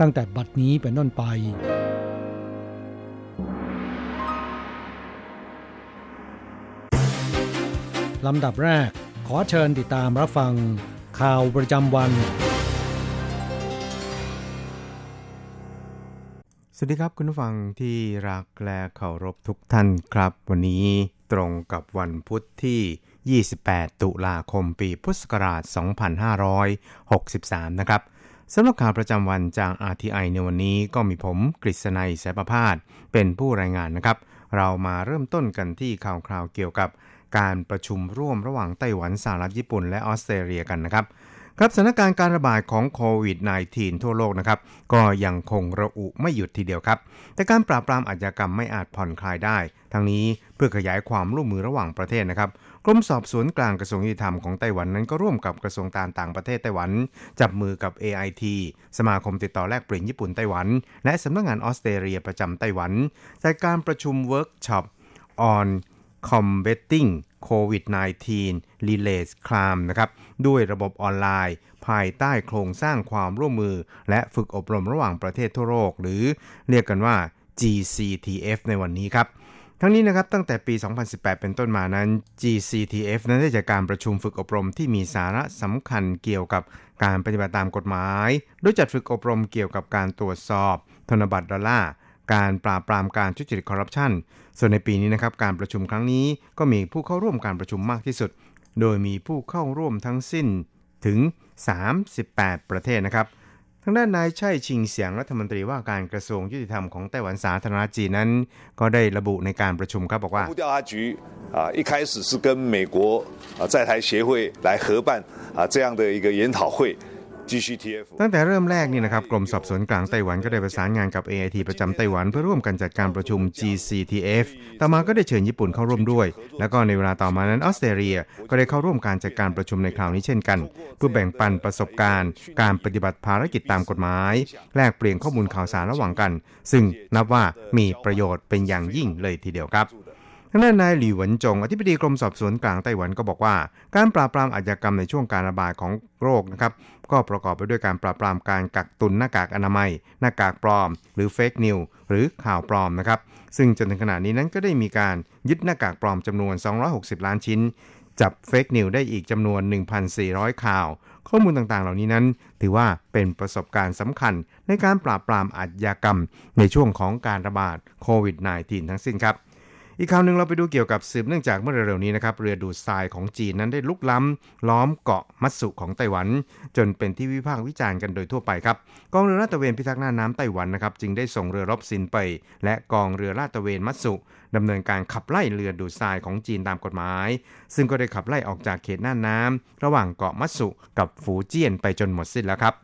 ตั้งแต่บัดนี้เป็นต้นไป ลำดับแรกขอเชิญติดตามรับฟัง ข่าวประจำวัน สวัสดีครับคุณผู้ฟังที่รักและเคารพทุกท่านครับ วันนี้ตรงกับวันพุทธที่ 28 ตุลาคมปีพุทธศักราช 2563 นะครับ สำหรับข่าวประจำวันจาก RTI ในวันนี้ก็มีผมกฤษณัยสายประพาสเป็นผู้รายงานนะครับ เรามาเริ่มต้นกันที่ข่าวคราวเกี่ยวกับ การประชุมร่วมระหว่างไต้หวันสหรัฐญี่ปุ่นและออสเตรเลียกันนะครับครับสถานการณ์การระบาดของโควิด -19 ทั่วโลกนะครับ ก็ยังคงระอุไม่หยุดทีเดียวครับ แต่การปราบปรามอาชญากรรมไม่อาจผ่อนคลายได้ ทั้งนี้เพื่อขยายความร่วมมือระหว่างประเทศนะครับ กรมสอบสวนกลางกระทรวงยุติธรรมของไต้หวันนั้นก็ร่วมกับกระทรวงการต่างประเทศไต้หวัน จับมือกับ AIT สมาคมติดต่อแลกเปลี่ยนญี่ปุ่นไต้หวัน และสำนักงานออสเตรเลียประจำไต้หวันจัดการประชุมเวิร์กช็อป on combating COVID-19 Related Crime นะครับ ด้วยระบบออนไลน์ ภายใต้โครงสร้างความร่วมมือ และฝึกอบรมระหว่างประเทศทั่วโลก หรือเรียกกันว่า GCTF ในวันนี้ครับ ทั้งนี้นะครับตั้งแต่ปี 2018 เป็นต้นมานั้น GCTF นั้นได้จัดการประชุมฝึกอบรมที่มีสาระสำคัญเกี่ยวกับการปฏิบัติตามกฎหมาย โดยจัดฝึกอบรมเกี่ยวกับการตรวจสอบ ธนบัตรดอลลาร์การปราบปรามการทุจริตคอร์รัปชัน ส่วนในปีนี้นะครับการประชุมครั้งนี้ก็มีผู้เข้าร่วมการประชุมมากที่สุด โดยมีผู้เข้าร่วมทั้งสิ้นถึง 38 ประเทศนะครับ ทางด้านนายชัยชิงเสียงรัฐมนตรีว่าการกระทรวงยุติธรรมของไต้หวันสาธารณจีนนั้น ก็ได้ระบุในการประชุมครับบอกว่า 调查局啊，一开始是跟美国啊在台协会来合办啊这样的一个研讨会。 ตั้งแต่เริ่มแรกนี่นะครับกรมสอบสวนกลางไต้หวันก็ได้ประสานงานกับ AIT ประจำไต้หวันเพื่อร่วมกันจัดการประชุม GCTF ต่อมาก็ได้เชิญญี่ปุ่นเข้าร่วมด้วย แล้วก็ในเวลาต่อมานั้นออสเตรเลียก็ได้เข้าร่วมการจัดการประชุมในคราวนี้เช่นกันเพื่อแบ่งปันประสบการณ์ การปฏิบัติภารกิจตามกฎหมาย แลกเปลี่ยนข้อมูลข่าวสารระหว่างกัน ซึ่งนับว่ามีประโยชน์เป็นอย่างยิ่งเลยทีเดียวครับทางด้านนายหลี่หวนจง อธิบดีกรมสอบสวนกลางไต้หวันก็บอกว่า การปราบปรามอาชญากรรมในช่วงการระบาดของโรคนะครับ ก็ประกอบไปด้วยการปราบปรามการกักตุนหน้ากากอนามัย หน้ากากปลอม หรือเฟกนิวหรือข่าวปลอมนะครับ ซึ่งจนถึงขณะนี้นั้นก็ได้มีการยึดหน้ากากปลอมจำนวน 260 ล้านชิ้น จับเฟกนิวได้อีกจำนวน 1,400 ข่าว ข้อมูลต่างๆ เหล่านี้นั้น ถือว่าเป็นประสบการณ์สำคัญในการปราบปรามอาชญากรรม ในช่วงของการระบาดโควิด -19 ทั้งสิ้นครับ อีกข่าวหนึ่งเราไปดูเกี่ยวกับสืบเนื่องจากเมื่อเร็วๆนี้นะครับเรือดูดทรายของจีนนั้นได้ลุกล้ำล้อมเกาะมัตสุของไต้หวัน จนเป็นที่วิพากษ์วิจารณ์กันโดยทั่วไปครับกองเรือลาดตระเวนพิทักษ์หน้าน้ำไต้หวันนะครับจึงได้ส่งเรือรบซินเปและกองเรือลาดตระเวนมัตสุดำเนินการขับไล่เรือดูดทรายของจีนตามกฎหมาย ซึ่งก็ได้ขับไล่ออกจากเขตหน้าน้ำระหว่างเกาะมัตสุกับฝูเจี้ยนไปจนหมดสิ้นแล้วครับ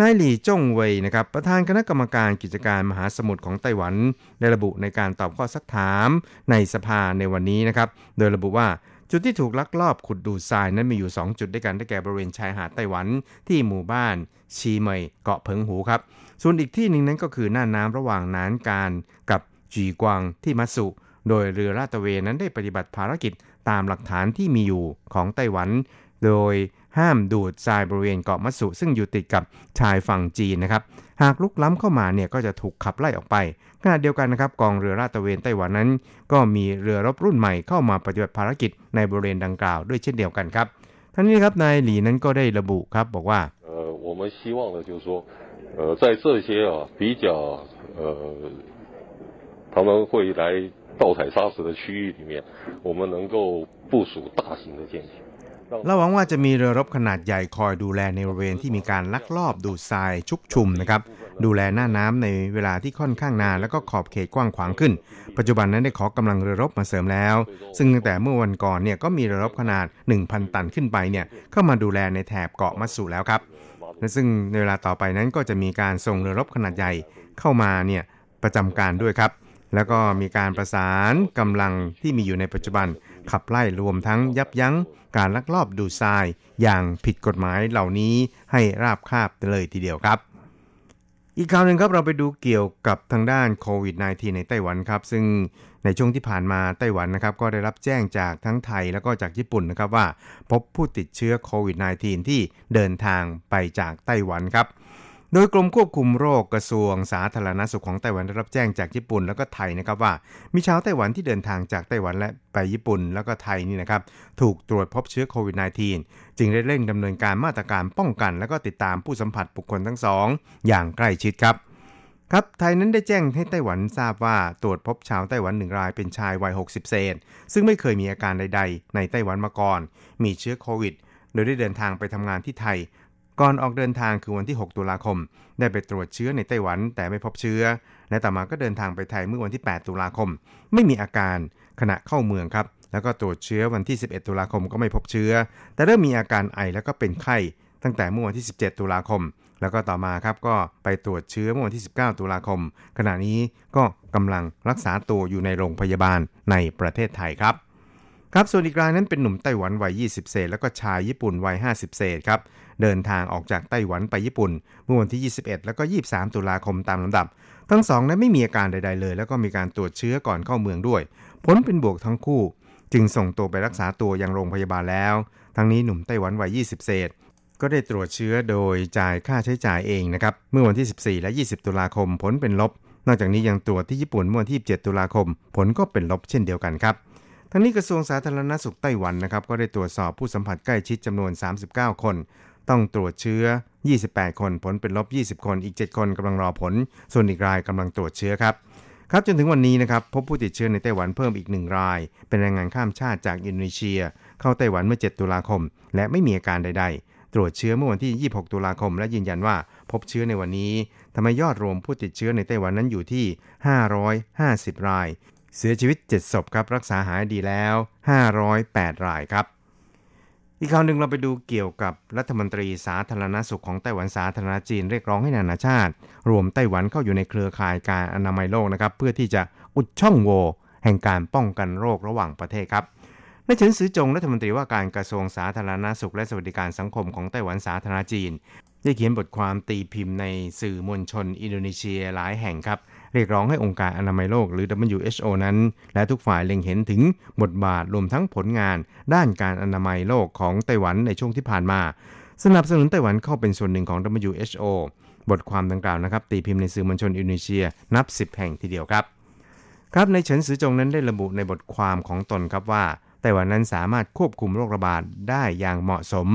นายหลี่จงเวยนะครับประธานคณะกรรมการกิจการมหาสมุทรของไต้หวันได้ระบุในการตอบข้อซักถามในสภาในวันนี้นะครับ โดยระบุว่าจุดที่ถูกลักลอบขุดดูดทรายนั้นมีอยู่ 2 จุดด้วยกันได้แก่บริเวณชายหาดไต้หวันที่หมู่บ้าน ชีเมยเกาะเพิงหูครับ ส่วนอีกที่หนึ่งนั้นก็คือหน้าน้ำระหว่างนานการกับจีกวางที่มัตสุโดยเรือลาดตระเวนนั้นได้ปฏิบัติภารกิจตามหลักฐานที่มีอยู่ของไต้หวัน โดย ห้ามดูดทรายบริเวณเกาะมัตสุ ซึ่งอยู่ติดกับชายฝั่งจีนนะครับ หากลุกล้ำเข้ามาเนี่ยก็จะถูกขับไล่ออกไป ขณะเดียวกันนะครับกองเรือลาดตระเวนไต้หวันนั้น ก็มีเรือรบรุ่นใหม่เข้ามาปฏิบัติภารกิจในบริเวณดังกล่าวด้วยเช่นเดียวกันครับ ทั้งนี้ครับนายหลีนั้นก็ได้ระบุครับบอกว่า 呃，我们希望的就是说，呃，在这些啊比较呃，他们会来盗采砂石的区域里面，我们能够部署大型的舰艇。 เราหวังว่าจะมีเรือรบขนาดใหญ่คอยดูแลในบริเวณที่มีการลักลอบดูดทรายชุกชุมนะครับ ดูแลหน้าน้ำในเวลาที่ค่อนข้างนาน แล้วก็ขอบเขตกว้างขวางขึ้น ปัจจุบันนั้นได้ขอกำลังเรือรบมาเสริมแล้ว ซึ่งตั้งแต่เมื่อวันก่อนเนี่ยก็มีเรือรบขนาด 1,000 ตันขึ้นไปเนี่ยเข้ามาดูแลในแถบเกาะมัตสุแล้วครับและซึ่งในเวลาต่อไปนั้นก็จะมีการส่งเรือรบขนาดใหญ่เข้ามาเนี่ยประจำการด้วยครับ แล้วก็มีการประสานกำลังที่มีอยู่ในปัจจุบัน ขับไล่รวมทั้งยับยั้งการลักลอบดูดทราย อย่างผิดกฎหมายเหล่านี้ให้ราบคาบเลยทีเดียวครับ อีกข่าวหนึ่งครับเราไปดูเกี่ยวกับทางด้านโควิด -19 ในไต้หวันครับ ซึ่งในช่วงที่ผ่านมาไต้หวันนะครับก็ได้รับแจ้งจากทั้งไทยแล้วก็จากญี่ปุ่นนะครับว่า พบผู้ติดเชื้อโควิด -19 ที่เดินทางไปจากไต้หวันครับ โดยกรมควบคุมโรคกระทรวงสาธารณสุขของไต้หวันได้รับแจ้งจากญี่ปุ่นแล้วก็ไทยนะครับว่า มีชาวไต้หวันที่เดินทางจากไต้หวันและไปญี่ปุ่นแล้วก็ไทยนี่นะครับถูกตรวจพบเชื้อโควิด -19 จึงได้เร่งดำเนินการมาตรการป้องกัน แล้วก็ติดตามผู้สัมผัสบุคคลทั้งสองอย่างใกล้ชิดครับครับ ไทยนั้นได้แจ้งให้ไต้หวันทราบว่าตรวจพบชาวไต้หวันหนึ่งรายเป็นชายวัย 60 เศษ ซึ่งไม่เคยมีอาการใด ๆ ในไต้หวันมาก่อน มีเชื้อโควิด โดยได้เดินทางไปทำงานที่ไทย ก่อนออกเดินทางคือวันที่ 6 ตุลาคม ได้ไปตรวจเชื้อในไต้หวันแต่ไม่พบเชื้อ และต่อมาก็เดินทางไปไทยเมื่อวันที่ 8 ตุลาคม ไม่มีอาการขณะเข้าเมืองครับ แล้วก็ตรวจเชื้อวันที่ 11 ตุลาคมก็ไม่พบเชื้อ แต่เริ่มมีอาการไอแล้วก็เป็นไข้ ตั้งแต่เมื่อวันที่ 17 ตุลาคม แล้วก็ต่อมาครับก็ไปตรวจเชื้อเมื่อวันที่ 19 ตุลาคม ขณะนี้ก็กำลังรักษาตัวอยู่ในโรงพยาบาลในประเทศไทยครับครับส่วนอีกรายนั้นเป็นหนุ่มไต้หวันวัย 20 เศษ แล้วก็ชายญี่ปุ่นวัย 50 เศษครับ เดินทางออกจากไต้หวันไปญี่ปุ่น เมื่อวันที่ 21 แล้วก็ 23 ตุลาคมตามลำดับ ทั้งสองนั้นไม่มีอาการใด ๆ เลย แล้วก็มีการตรวจเชื้อก่อนเข้าเมืองด้วย ผลเป็นบวกทั้งคู่ จึงส่งตัวไปรักษาตัวยังโรงพยาบาลแล้ว ทั้งนี้หนุ่มไต้หวันวัย 20 เศษ ก็ได้ตรวจเชื้อโดยจ่ายค่าใช้จ่ายเองนะครับเมื่อวันที่ 14 และ 20 ตุลาคมผลเป็นลบ นอกจากนี้ยังตรวจที่ญี่ปุ่นเมื่อวันที่ 7 ตุลาคม ผลก็เป็นลบเช่นเดียวกันครับทั้งนี้กระทรวงสาธารณสุขไต้หวันนะครับก็ได้ตรวจสอบผู้สัมผัสใกล้ชิดจำนวน 39 คน ต้องตรวจเชื้อ 28 คน ผลเป็นลบ 20 คน อีก 7 คนกำลังรอผล ส่วนอีกรายกำลังตรวจเชื้อครับ ครับจนถึงวันนี้นะครับพบผู้ติดเชื้อในไต้หวันเพิ่มอีกหนึ่งราย เป็นแรงงานข้ามชาติจากอินโดนีเซีย เข้าไต้หวันเมื่อ 7 ตุลาคม และไม่มีอาการใด ๆ ตรวจเชื้อเมื่อวันที่ 26 ตุลาคม และยืนยันว่าพบเชื้อในวันนี้ทำให้ยอดรวมผู้ติดเชื้อในไต้หวันนั้นอยู่ที่ 550 ราย เสียชีวิต 7 ศพครับรักษาหายดีแล้ว 508 รายครับ อีกข่าวหนึ่งเราไปดูเกี่ยวกับรัฐมนตรีสาธารณสุขของไต้หวันสาธารณจีนเรียกร้องให้นานาชาติ รวมไต้หวันเข้าอยู่ในเครือข่ายการอนามัยโลกนะครับเพื่อที่จะอุดช่องโหว่แห่งการป้องกันโรคระหว่างประเทศครับนายเฉินซือจงรัฐมนตรีว่าการกระทรวงสาธารณสุขและสวัสดิการสังคมของไต้หวันสาธารณจีน ได้เขียนบทความตีพิมพ์ในสื่อมวลชนอินโดนีเซียหลายแห่งครับ เรียกร้องให้องค์การอนามัยโลกหรือ WHO นั้น และทุกฝ่ายเล็งเห็นถึงบทบาทรวมทั้งผลงาน ด้านการอนามัยโลกของไต้หวันในช่วงที่ผ่านมา สนับสนุนไต้หวันเข้าเป็นส่วนหนึ่งของ WHO บทความดังกล่าวนะครับ ตีพิมพ์ในสื่อมวลชนอินโดนีเซียนับ 10 แห่งทีเดียวครับ ครับนายเฉินซือจงนั้นได้ระบุในบทความของตนครับว่า ไต้หวันนั้นสามารถควบคุมโรคระบาดได้อย่างเหมาะสม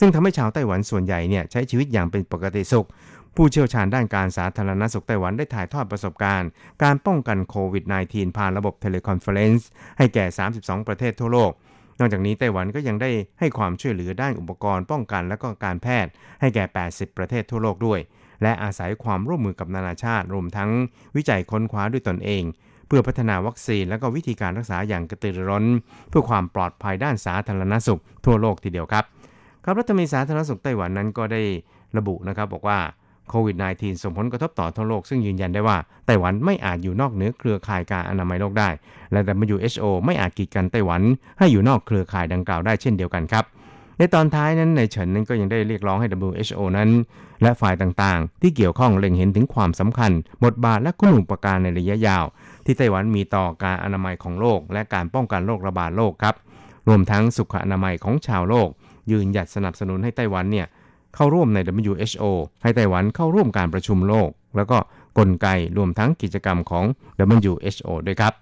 ซึ่งทำให้ชาวไต้หวันส่วนใหญ่เนี่ยใช้ชีวิตอย่างเป็นปกติสุข ผู้เชี่ยวชาญด้านการสาธารณสุขไต้หวันได้ถ่ายทอดประสบการณ์ การป้องกันโควิด -19 ผ่านระบบ teleconference ให้แก่ 32 ประเทศทั่วโลกนอกจากนี้ไต้หวันก็ยังได้ให้ความช่วยเหลือด้านอุปกรณ์ป้องกันและก็การแพทย์ ให้แก่ 80 ประเทศทั่วโลกด้วย และอาศัยความร่วมมือกับนานาชาติ รวมทั้งวิจัยค้นคว้าด้วยตนเอง เพื่อพัฒนาวัคซีนและก็วิธีการรักษาอย่างกระตือรือร้น เพื่อความปลอดภัยด้านสาธารณสุขทั่วโลกทีเดียวครับครับรัฐมนตรีสาธารณสุขไต้หวันนั้นก็ได้ระบุนะครับบอกว่าโควิด -19 ส่งผลกระทบต่อทั่วโลก ซึ่งยืนยันได้ว่า ไต้หวันไม่อาจอยู่นอกเหนือเครือข่ายการอนามัยโลกได้ และ WHO ไม่อาจกีดกันไต้หวันให้อยู่นอกเครือข่ายดังกล่าวได้เช่นเดียวกันครับ ในตอนท้ายนั้นในเฉินนั้นก็ยังได้เรียกร้องให้ WHO นั้น และฝ่ายต่างๆ ที่เกี่ยวข้องเล็งเห็นถึงความสำคัญ บทบาทและคุณูปการในระยะยาว ที่ไต้หวันมีต่อการอนามัยของโลก และการป้องกันโรคระบาดโลกครับ รวมทั้งสุขอนามัยของชาวโลก ยืนหยัดสนับสนุนให้ไต้หวันเนี่ยเข้าร่วมใน WHO ให้ไต้หวันเข้าร่วมการประชุมโลก แล้วก็กลไกรวมทั้งกิจกรรมของ WHO ด้วยครับ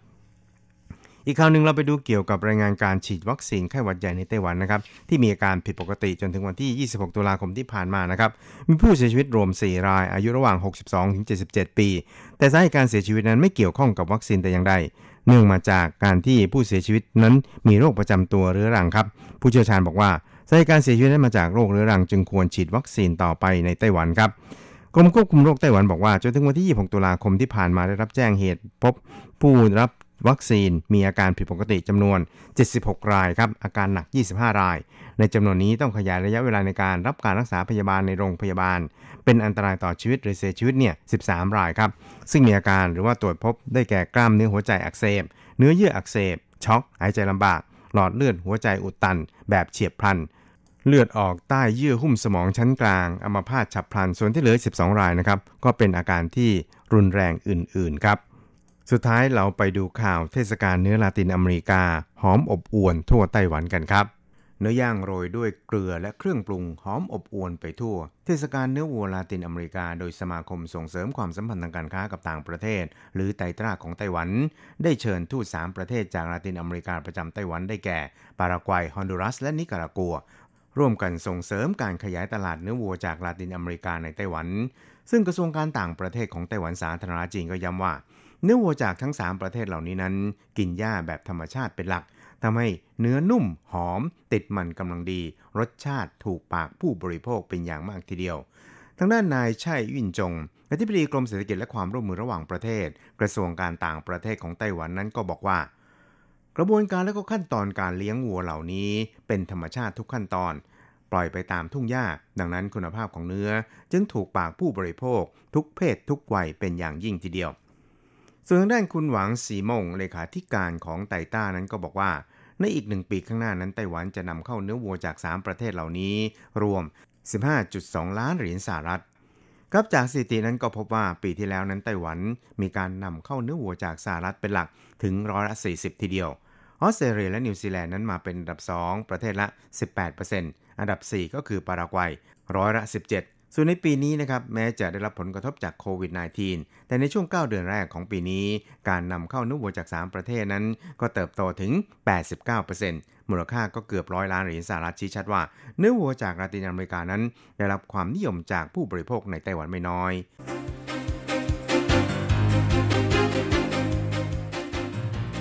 อีกข่าวหนึ่งเราไปดูเกี่ยวกับรายงานการฉีดวัคซีนไข้หวัดใหญ่ในไต้หวันนะครับที่มีอาการผิดปกติจนถึงวันที่ 26 ตุลาคมที่ผ่านมานะครับมีผู้เสียชีวิตรวม 4 ราย อายุระหว่าง 62 ถึง 77 ปี แต่สาเหตุการเสียชีวิตนั้นไม่เกี่ยวข้องกับวัคซีนแต่อย่างใดเนื่องมาจากการที่ผู้เสียชีวิตนั้นมีโรคประจำตัวเรื้อรังครับ ผู้เชี่ยวชาญบอกว่าสาเหตุการเสียชีวิตนั้นมาจากโรคเรื้อรัง จึงควรฉีดวัคซีนต่อไปในไต้หวันครับกรมควบคุมโรคไต้หวันบอกว่าจนถึงวันที่ 26 ตุลาคมที่ผ่านมาได้รับแจ้งเหตุ พบผู้รับ วัคซีนมีอาการผิดปกติจำนวน 76 รายครับ อาการหนัก 25 ราย ในจำนวนนี้ต้องขยายระยะเวลาในการรับการรักษาพยาบาลในโรงพยาบาล เป็นอันตรายต่อชีวิตหรือเสียชีวิตเนี่ย 13 รายครับ ซึ่งมีอาการหรือว่าตรวจพบได้แก่กล้ามเนื้อหัวใจอักเสบ เนื้อเยื่ออักเสบ ช็อก หายใจลำบาก หลอดเลือดหัวใจอุดตัน แบบเฉียบพลันเลือดออกใต้เยื่อหุ้มสมองชั้นกลางอัมพาตฉับพลัน ส่วนที่เหลือ 12 รายนะครับ ก็เป็นอาการที่รุนแรงอื่น ๆ ครับ สุดท้ายเราไปดูข่าวเทศกาลเนื้อลาตินอเมริกา หอมอบอวนทั่วไต้หวันกันครับ เนื้อย่างโรยด้วยเกลือและเครื่องปรุงหอมอบอวนไปทั่ว เทศกาลเนื้อวัวลาตินอเมริกา โดยสมาคมส่งเสริมความสัมพันธ์ทางการค้ากับต่างประเทศ หรือไตตราของไต้หวัน ได้เชิญทูต3ประเทศจากลาตินอเมริกาประจำไต้หวันได้แก่ปารากวัยฮอนดูรัส และนิการากัวร่วมกันส่งเสริมการขยายตลาดเนื้อวัวจากลาตินอเมริกาในไต้หวัน ซึ่งกระทรวงการต่างประเทศของไต้หวันสาธารณจีนก็ย้ำว่า เนื้อวัวจากทั้ง 3 ประเทศเหล่านี้นั้น กินหญ้าแบบธรรมชาติเป็นหลักทำให้เนื้อนุ่มหอม ติดมันกำลังดี รสชาติถูกปากผู้บริโภคเป็นอย่างมากทีเดียว ทางด้านนายชัยวินจงอธิบดีกรมเศรษฐกิจและความร่วมมือระหว่างประเทศ กระทรวงการต่างประเทศของไต้หวันนั้นก็บอกว่า กระบวนการและก็ขั้นตอนการเลี้ยงวัวเหล่านี้ เป็นธรรมชาติทุกขั้นตอน ปล่อยไปตามทุ่งหญ้า ดังนั้นคุณภาพของเนื้อ จึงถูกปากผู้บริโภค ทุกเพศทุกวัยเป็นอย่างยิ่งทีเดียว ส่วนด้านคุณหวังสีมงเลขาธิการของไตต้านั้นก็บอกว่า ในอีกหนึ่งปีข้างหน้านั้นไต้หวันจะนำเข้าเนื้อวัวจาก 3 ประเทศเหล่านี้ รวม 15.2 ล้านเหรียญสหรัฐครับจากสถิตินั้นก็พบว่าปีที่แล้วนั้นไต้หวันมีการนำเข้าเนื้อวัวจากสหรัฐเป็นหลักถึงร้อยละ40 ทีเดียวออสเตรเลียและนิวซีแลนด์นั้นมาเป็นอันดับ 2 ประเทศละ 18%อันดับ 4 ก็คือปารากวัยร้อยละ 17 ส่วนในปีนี้นะครับแม้จะได้รับผลกระทบจากโควิด -19 แต่ในช่วง 9 เดือนแรกของปีนี้ การนำเข้าเนื้อวัวจาก 3 ประเทศนั้น ก็เติบโตถึง 89%มูลค่าก็เกือบร้อยล้านเหรียญสหรัฐชี้ชัดว่า เนื้อวัวจากลาตินอเมริกานั้น ได้รับความนิยมจากผู้บริโภคในไต้หวันไม่น้อย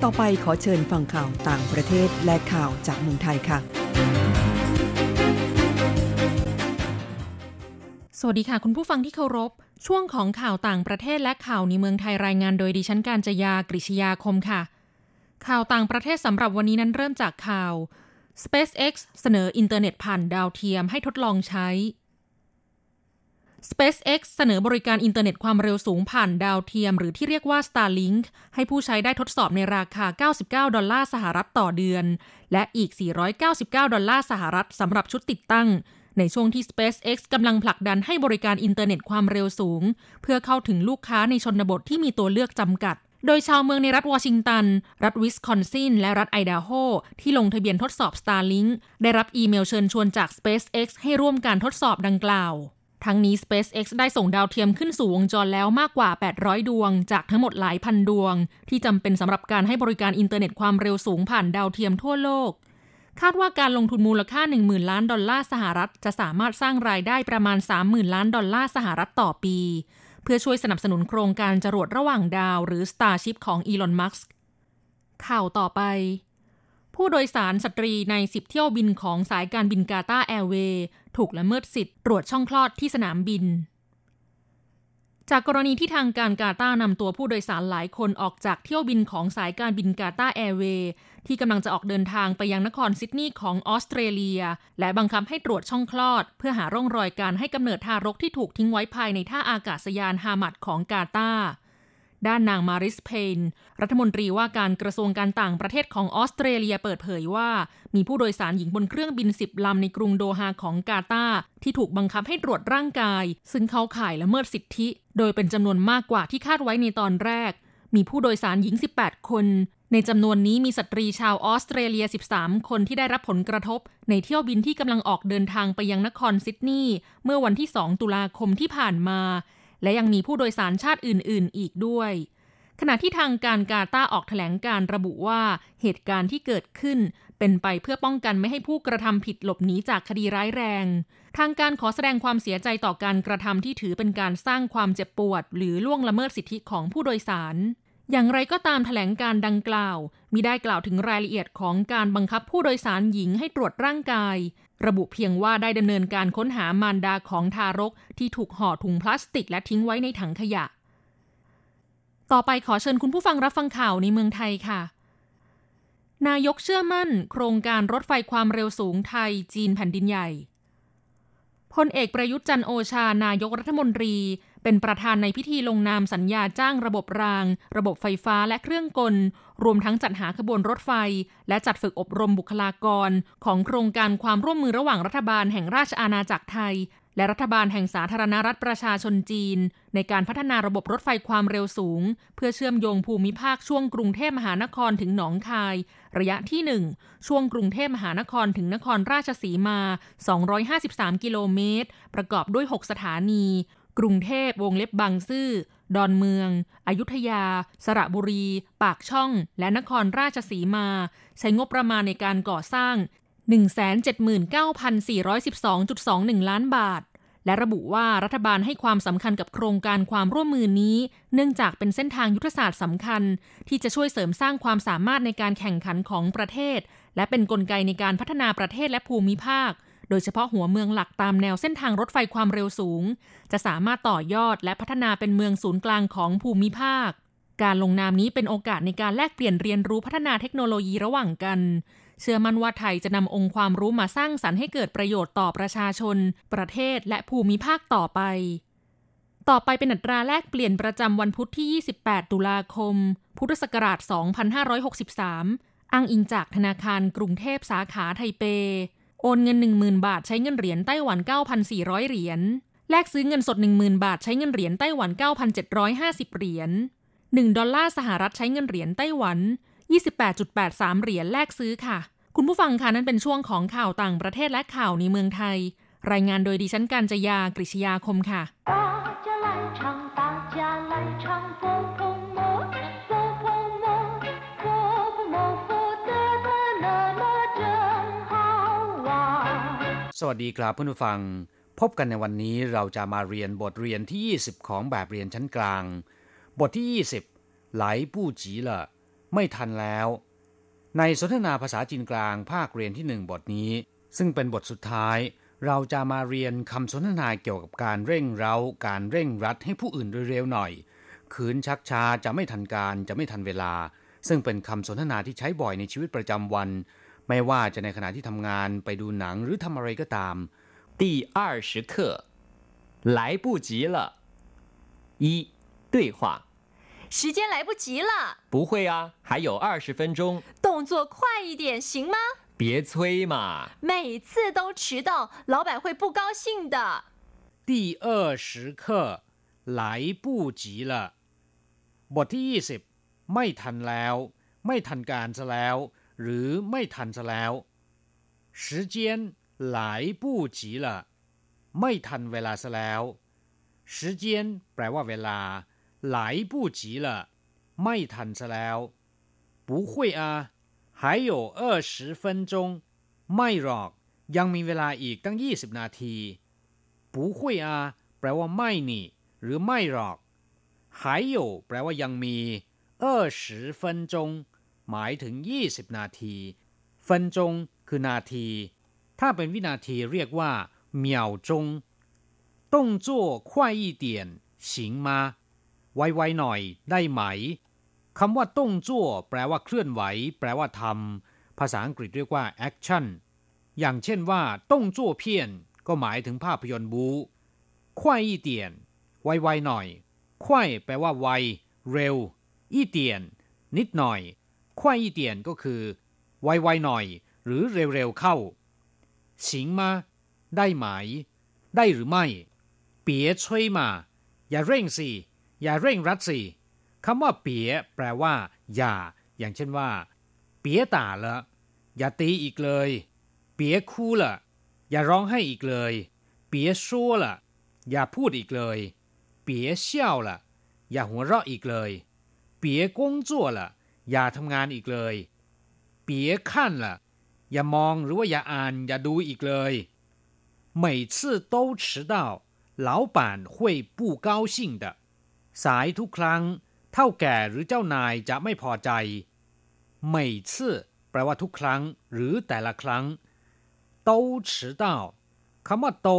ต่อไปขอเชิญฟังข่าวต่างประเทศและข่าวจากเมืองไทยค่ะ สวัสดีค่ะ คุณผู้ฟังที่เคารพ ช่วงของข่าวต่างประเทศและข่าวในเมืองไทยรายงานโดยดิฉันการจยากริชยาคมค่ะ ข่าวต่างประเทศสำหรับวันนี้นั้นเริ่มจากข่าว SpaceX เสนออินเทอร์เน็ตผ่านดาวเทียมให้ทดลองใช้ SpaceX เสนอบริการอินเทอร์เน็ตความเร็วสูงผ่านดาวเทียม หรือที่เรียกว่า Starlink ให้ผู้ใช้ได้ทดสอบในราคา 99 ดอลลาร์สหรัฐต่อเดือน และอีก 499 ดอลลาร์สหรัฐสำหรับชุดติดตั้ง ในช่วงที่ SpaceX กำลังผลักดันให้บริการอินเทอร์เน็ตความเร็วสูง เพื่อเข้าถึงลูกค้าในชนบทที่มีตัวเลือกจำกัด โดยชาวเมืองในรัฐวอชิงตัน รัฐวิสคอนซิน และรัฐไอดาโฮที่ลงทะเบียนทดสอบ Starlink ได้รับอีเมลเชิญชวนจาก SpaceX ให้ร่วมการทดสอบดังกล่าวทั้งนี้ SpaceX ได้ส่งดาวเทียมขึ้นสู่วงโคจรแล้วมากกว่า 800 ดวง จากทั้งหมดหลายพันดวง ที่จำเป็นสำหรับการให้บริการอินเทอร์เน็ตความเร็วสูงผ่านดาวเทียมทั่วโลก คาดว่าการลงทุนมูลค่า 10,000 ล้านดอลลาร์สหรัฐ จะสามารถสร้างรายได้ประมาณ 30,000 ล้านดอลลาร์สหรัฐต่อปี เพื่อช่วยสนับสนุนโครงการจรวดระหว่างดาวหรือ Starship ของอีลอน มัสก์ข่าวต่อไป ผู้โดยสารสตรีใน 10 เที่ยวบินของสายการบินกาตาร์แอร์เวย์ถูกละเมิดสิทธิ์ตรวจช่องคลอดที่สนามบิน จากกรณีที่ทางการกาตาร์นำตัวผู้โดยสารหลายคนออกจากเที่ยวบินของสายการบินกาตาร์แอร์เวย์ ที่กำลังจะออกเดินทางไปยังนครซิดนีย์ของออสเตรเลีย และบังคับให้ตรวจช่องคลอด เพื่อหาร่องรอยการให้กำเนิดทารกที่ถูกทิ้งไว้ภายในท่าอากาศยานฮามัดของกาตาร์ด้านนางมารีสเพย์น รัฐมนตรีว่าการกระทรวงการต่างประเทศของออสเตรเลียเปิดเผยว่า มีผู้โดยสารหญิงบนเครื่องบิน10ลำในกรุงโดฮาของกาตาร์ที่ถูกบังคับให้ตรวจร่างกาย ซึ่งเขาข่ายละเมิดสิทธิ โดยเป็นจำนวนมากกว่าที่คาดไว้ในตอนแรก มีผู้โดยสารหญิง 18 คน ในจำนวนนี้มีสตรีชาวออสเตรเลีย 13 คนที่ได้รับผลกระทบ ในเที่ยวบินที่กำลังออกเดินทางไปยังนครซิดนีย์เมื่อวันที่ 2 ตุลาคมที่ผ่านมา และยังมีผู้โดยสารชาติอื่น ๆ อีกด้วย ขณะที่ทางการกาตาออกแถลงการระบุว่าเหตุการณ์ที่เกิดขึ้น เป็นไปเพื่อป้องกันไม่ให้ผู้กระทำผิดหลบหนีจากคดีร้ายแรง ทางการขอแสดงความเสียใจต่อการกระทำที่ถือเป็นการสร้างความเจ็บปวด หรือล่วงละเมิดสิทธิของผู้โดยสาร อย่างไรก็ตามแถลงการดังกล่าวมิได้กล่าวถึงรายละเอียดของการบังคับผู้โดยสารหญิงให้ตรวจร่างกาย ระบุเพียงว่าได้ดำเนินการค้นหามารดาของทารกที่ถูกห่อถุงพลาสติกและทิ้งไว้ในถังขยะ ต่อไปขอเชิญคุณผู้ฟังรับฟังข่าวในเมืองไทยค่ะ นายกเชื่อมั่น โครงการรถไฟความเร็วสูงไทยจีนแผ่นดินใหญ่พลเอกประยุทธ์จันโอชา นายกรัฐมนตรี เป็นประธานในพิธีลงนามสัญญาจ้างระบบราง ระบบไฟฟ้าและเครื่องกล รวมทั้งจัดหาขบวนรถไฟ และจัดฝึกอบรมบุคลากร ของโครงการความร่วมมือระหว่างรัฐบาลแห่งราชอาณาจักรไทย และรัฐบาลแห่งสาธารณรัฐประชาชนจีน ในการพัฒนาระบบรถไฟความเร็วสูง เพื่อเชื่อมโยงภูมิภาคช่วงกรุงเทพมหานครถึงหนองคาย ระยะที่ 1 ช่วงกรุงเทพมหานครถึงนครราชสีมา 253 กิโลเมตร ประกอบด้วย 6 สถานี กรุงเทพวงเล็บบางซื่อ ดอนเมือง อยุธยา สระบุรี ปากช่อง และนครราชสีมา ใช้งบประมาณในการก่อสร้าง 179,412.21 ล้านบาท และระบุว่ารัฐบาลให้ความสำคัญกับโครงการความร่วมมือนี้ เนื่องจากเป็นเส้นทางยุทธศาสตร์สำคัญ ที่จะช่วยเสริมสร้างความสามารถในการแข่งขันของประเทศ และเป็นนกลไกในการพัฒนาประเทศและภูมิภาค โดยเฉพาะหัวเมืองหลักตามแนวเส้นทางรถไฟความเร็วสูง จะสามารถต่อยอดและพัฒนาเป็นเมืองศูนย์กลางของภูมิภาค การลงนามนี้เป็นโอกาสในการแลกเปลี่ยนเรียนรู้พัฒนาเทคโนโลยีระหว่างกัน เชื่อมั่นว่าไทยจะนำองค์ความรู้มาสร้างสรรค์ให้เกิดประโยชน์ต่อประชาชน ประเทศและภูมิภาคต่อไป ต่อไปเป็นอัตราแลกเปลี่ยนประจำวันพุธที่ 28 ตุลาคม พุทธศักราช 2563 อ้างอิงจากธนาคารกรุงเทพสาขาไทเป โอนเงิน 10,000 บาทใช้เงินเหรียญไต้หวัน 9,400 เหรียญ แลกซื้อเงินสด 10,000 บาทใช้เงินเหรียญไต้หวัน 9,750 เหรียญ 1 ดอลลาร์สหรัฐใช้เงินเหรียญไต้หวัน 28.83 เหรียญแลกซื้อค่ะ คุณผู้ฟังคะนั้นเป็นช่วงของข่าวต่างประเทศและข่าวในเมืองไทย รายงานโดยดิฉันกัญจยากริชยาคมค่ะ สวัสดีครับเพื่อนผู้ฟัง พบกันในวันนี้เราจะมาเรียนบทเรียนที่ 20 ของแบบเรียนชั้นกลาง บทที่ 20 ไหลปู้จีละไม่ทันแล้ว ในสนทนาภาษาจีนกลางภาคเรียนที่หนึ่งบทนี้ ซึ่งเป็นบทสุดท้าย เราจะมาเรียนคำสนทนาเกี่ยวกับการเร่งเร้า การเร่งรัดให้ผู้อื่นเร็วๆหน่อย ขืนชักช้าจะไม่ทันการจะไม่ทันเวลา ซึ่งเป็นคำสนทนาที่ใช้บ่อยในชีวิตประจำวัน ไม่ว่าจะในขณะที่ทำงานไปดูหนังหรือทำอะไรก็ตาม 第二十课，来不及了。一对话，时间来不及了，不会啊，还有二十分钟，动作快一点行吗？别催嘛。每次都迟到，老板会不高兴的。第二十课来不及了บทที่ 20 ไม่ทันแล้ว ไม่ทันการซะแล้ว หรือไม่ทันซะแล้ว时间来不及了ไม่ทันเวลาซะแล้ว时间แปลว่าเวลา来不及了ไม่ทันซะแล้ว不会啊还有二十分钟ไม่หรอก ยังมีเวลาอีกตั้ง 20 นาที不会啊แปลว่าไม่นี่ หรือไม่หรอก还有แปลว่ายังมี二十分钟 หมายถึง 20 นาที ฟันจงคือนาที ถ้าเป็นวินาทีเรียกว่าเหมี่ยวจงต้งจั่วควยอีเตียนสิงมา ไวๆหน่อยได้ไหมคำว่าต้งจั่วแปลว่าเคลื่อนไหว แปลว่าทำภาษาอังกฤษเรียกว่า action อย่างเช่นว่าต้งจั่วเพียน ก็หมายถึงภาพยนตร์บูควายเตียน ไวๆหน่อยควายแปลว่าไว เร็ว อีเตียน นิดหน่อย ควายเตียนก็คือ ไวๆหน่อย หรือเร็วๆเข้าสิงมาได้ไหม ได้หรือไม่ เปียช่วยมา อย่าเร่งสิ อย่าเร่งรัดสิคำว่าเปียแปลว่า อย่า อย่างเช่นว่า เปียตาละอย่าตีอีกเลย เปียคู่ละอย่าร้องให้อีกเลย เปียชั่วละอย่าพูดอีกเลย เปียเชี่ยวละอย่าหัวเราะอีกเลย เปียกงจั่วละ อย่าทำงานอีกเลย เปียขั้นละอย่ามองหรือว่าอย่าอ่าน อย่าดูอีกเลย每次都迟到老板会不高兴的สายทุกครั้ง เท่าแก่หรือเจ้านายจะไม่พอใจ每次แปลว่าทุกครั้ง หรือแต่ละครั้ง都迟到คำว่าโต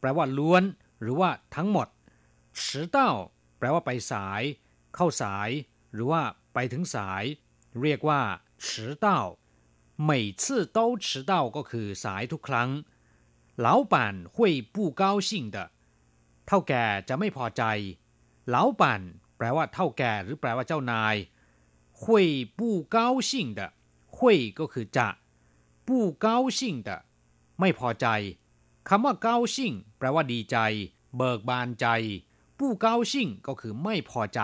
แปลว่าล้วน หรือว่าทั้งหมด迟到แปลว่าไปสาย เข้าสาย หรือว่า ไปถึงสาย เรียกว่า迟到每次都迟到ก็คือสายทุกครั้ง老板会不高兴的เท่าแก่จะไม่พอใจ老板แปลว่าเท่าแก่หรือแปลว่าเจ้านาย会不高兴的会ก็คือจะ不高兴的ไม่พอใจคำว่าเก้าชิ่งแปลว่าดีใจ เบิกบานใจผู้เก้าชิ่งก็คือไม่พอใจ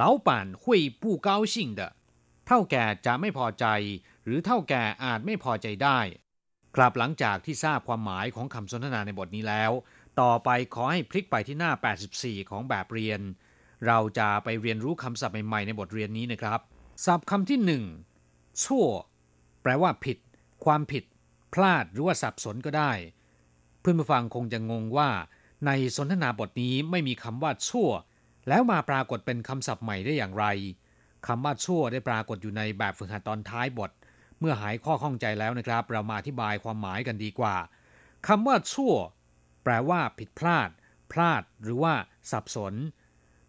老板会不高兴的เท่าแก่จะไม่พอใจ หรือเท่าแก่อาจไม่พอใจได้ กลับหลังจากที่ทราบความหมายของคำสนทนาในบทนี้แล้ว ต่อไปขอให้พลิกไปที่หน้า 84 ของแบบเรียน เราจะไปเรียนรู้คำศัพท์ใหม่ๆในบทเรียนนี้นะครับ ศัพท์คำที่หนึ่งชั่ว แปลว่าผิด ความผิด พลาดหรือว่าสับสนก็ได้ เพื่อนผู้ฟังคงจะงงว่า ในสนทนาบทนี้ไม่มีคำว่าชั่ว แล้วมาปรากฏเป็นคำศัพท์ใหม่ได้อย่างไรคำว่าชั่วได้ปรากฏอยู่ในแบบฝึกหัดตอนท้ายบท เมื่อหายข้อข้องใจแล้วนะครับ เรามาอธิบายความหมายกันดีกว่าคำว่าชั่ว แปลว่า ผิดพลาด พลาด หรือว่า สับสน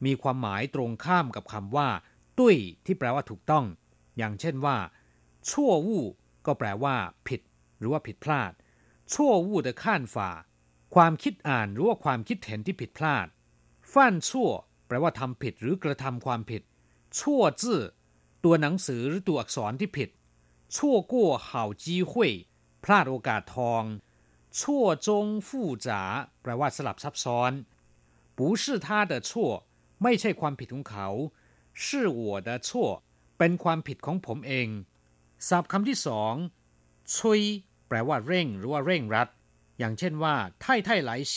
มีความหมายตรงข้ามกับคำว่า ตุ้ย ที่แปลว่าถูกต้อง อย่างเช่นว่า ชั่ววูก็แปลว่า ผิด หรือว่าผิดพลาด ชั่ววูแต่ข้านฝ่า ความคิดอ่านหรือว่าความคิดเห็นที่ผิดพลาด ฟันชั่ว แปลว่าทำผิดหรือกระทำความผิด ชั่วจื่อตัวหนังสือหรือตัวอักษรที่ผิด ชั่วกั่วเห่าจีหุยพลาดโอกาสทอง ชั่วจงฟู่จ๋าแปลว่าสลับซับซ้อน不是他的错ไม่ใช่ความผิดของเขา是我的错เป็นความผิดของผมเองศัพท์คำที่สองชุยแปลว่าเร่งหรือว่าเร่งรัด อย่างเช่นว่า太太来信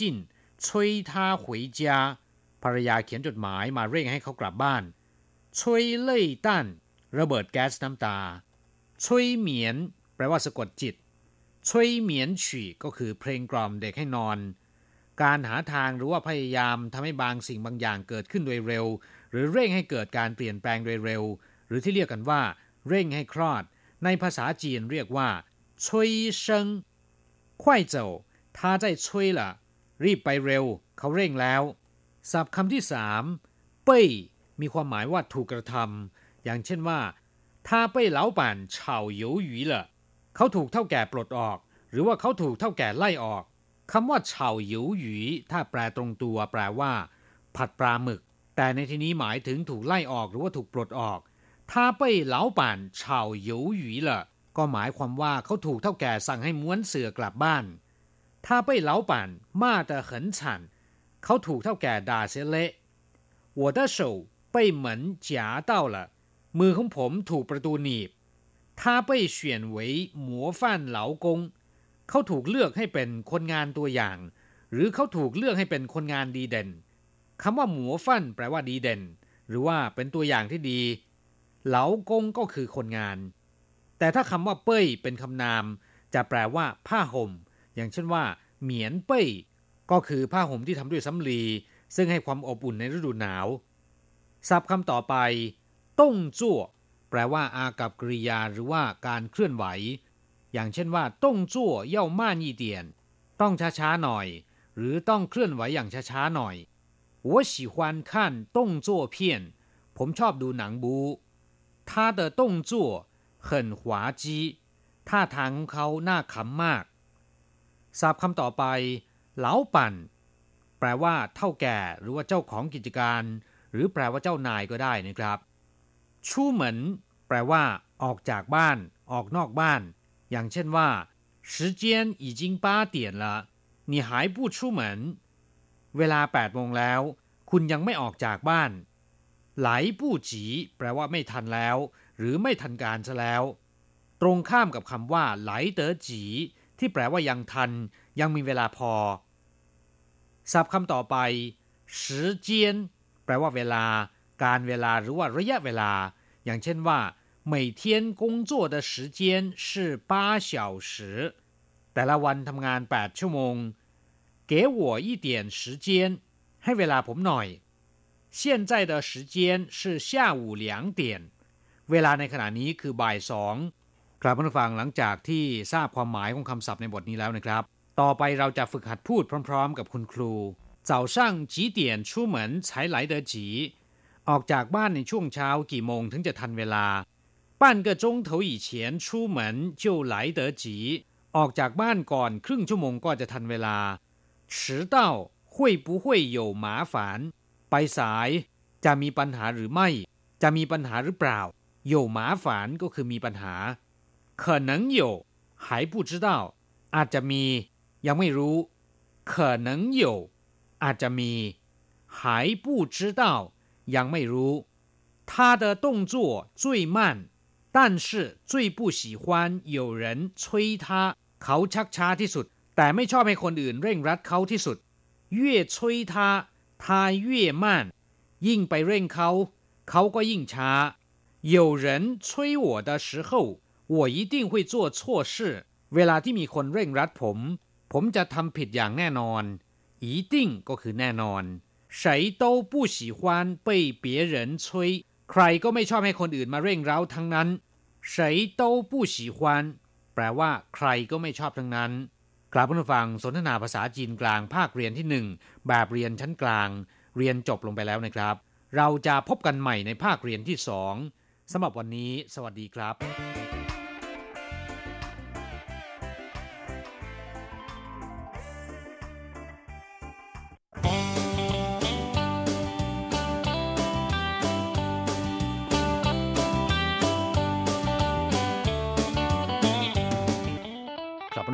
催他回家ภ รรยาเขียนจดหมายมาเร่งให้เขากลับบ้านชุยเล่ยตันระเบิดแก๊สน้ำตาชุยเหมียนแปลว่าสะกดจิตชุยเหมียนฉีก็คือเพลงกล่อมเด็กให้นอน การหาทางหรือว่าพยายามทำให้บางสิ่งบางอย่างเกิดขึ้นโดยเร็ว หรือเร่งให้เกิดการเปลี่ยนแปลงโดยเร็ว หรือที่เรียกกันว่า เร่งให้คลอด ในภาษาจีนเรียกว่าชุยเซิง快走他在催了รีบไปเร็ว เขาเร่งแล้ว ศัพท์คำที่สามเป้ยมีความหมายว่าถูกกระทำอย่างเช่นว่าถ้าเป้ยเหลาป่านเฉาโยหยีละเขาถูกเท่าแก่ปลดออก หรือว่าเขาถูกเท่าแก่ไล่ออกคำว่าเฉาหยหยีถ้าแปลตรงตัวแปลว่า ผัดปลาหมึก แต่ในที่นี้หมายถึงถูกไล่ออกหรือว่าถูกปลดออกถ้าเป้ยเหลาป่านเฉาหยหยีละก็หมายความว่าเขาถูกเท่าแก่สั่งให้ม้วนเสือกลับบ้านถ้าเป้ยเหลาป่านมาแต่เหินฉัน เขาถูกเท่าแก่ด่าเสียเละ我的手被门夹到了มือของผมถูกประตูหนีบ他被选为模范劳工เขาถูกเลือกให้เป็นคนงานตัวอย่าง หรือเขาถูกเลือกให้เป็นคนงานดีเด่นคำว่าหมูฟันแปลว่าดีเด่น หรือว่าเป็นตัวอย่างที่ดี เหลากงก็คือคนงาน แต่ถ้าคำว่าเป้ยเป็นคำนาม จะแปลว่า ผ้าห่ม อย่างเช่นว่า เหมียนเป้ย ก็คือผ้าห่มที่ทำด้วยสำลี ซึ่งให้ความอบอุ่นในฤดูหนาวศัพท์คำต่อไป ต้งจั่วแปลว่าอากับกริยาหรือว่าการเคลื่อนไหว อย่างเช่นว่าต้งจั่วเย่าม่านยี่เตียน ต้องช้าๆหน่อย หรือต้องเคลื่อนไหวอย่างช้าๆหน่อย我喜欢看动作片ผมชอบดูหนังบู他的动作很滑稽ท่าทางของเขาน่าขำมากศัพท์คำต่อไป เหลาปั่น แปลว่า เท่าแก่ หรือว่าเจ้าของกิจการ หรือแปลว่าเจ้านายก็ได้นะครับชูเหมือนแปลว่า ออกจากบ้าน ออกนอกบ้าน อย่างเช่นว่า时间已经八点了你还不出门เวลา8โมงแล้ว คุณยังไม่ออกจากบ้านไหลปู้จีแปลว่าไม่ทันแล้ว หรือไม่ทันการซะแล้ว ตรงข้ามกับคำว่าไหลเต๋อจีที่แปลว่ายังทัน ยังมีเวลาพอ ศัพท์คำต่อไป时间แปลว่าเวลา การเวลาหรือว่าระยะเวลา อย่างเช่นว่า每天工作的时间是八小时แต่ละวันทำงาน 8 ชั่วโมง给我一点时间ให้เวลาผมหน่อย现在的时间是下午两点เวลาในขณะนี้คือบ่ายสองครับผู้ฟังหลังจากที่ทราบความหมายของคำศัพท์ในบทนี้แล้วนะครับ ต่อไปเราจะฝึกหัดพูดพร้อมๆ กับคุณครู早上几点出门才来得及ออกจากบ้านในช่วงเช้ากี่โมงถึงจะทันเวลา半个钟头以前出门就来得及ออกจากบ้านก่อนครึ่งชั่วโมงก็จะทันเวลา迟到会不会有麻烦ไปสายจะมีปัญหาหรือไม่ จะมีปัญหาหรือเปล่า有麻烦ก็คือมีปัญหา可能有还不知道อาจจะมี ยังไม่รู้可能有อาจจะมี还不知道ยังไม่รู้他的动作最慢但是最不喜欢有人催他เขาชักช้าที่สุด แต่ไม่ชอบให้คนอื่นเร่งรัดเขาที่สุด越催他他越慢ยิ่งไปเร่งเขา เขาก็ยิ่งช้า有人催我的时候我一定会做错事เวลาที่มีคนเร่งรัดผม ผมจะทำผิดอย่างแน่นอน一定ก็คือแน่นอน谁都不喜欢被别人催ใครก็ไม่ชอบให้คนอื่นมาเร่งเร้าทั้งนั้น谁都不喜欢แปลว่า ใครก็ไม่ชอบทั้งนั้นกลับมาฟังสนทนาภาษาจีนกลางภาคเรียนที่หนึ่งแบบเรียนชั้นกลาง เรียนจบลงไปแล้วนะครับ เราจะพบกันใหม่ในภาคเรียนที่สองสำหรับวันนี้ สวัสดีครับ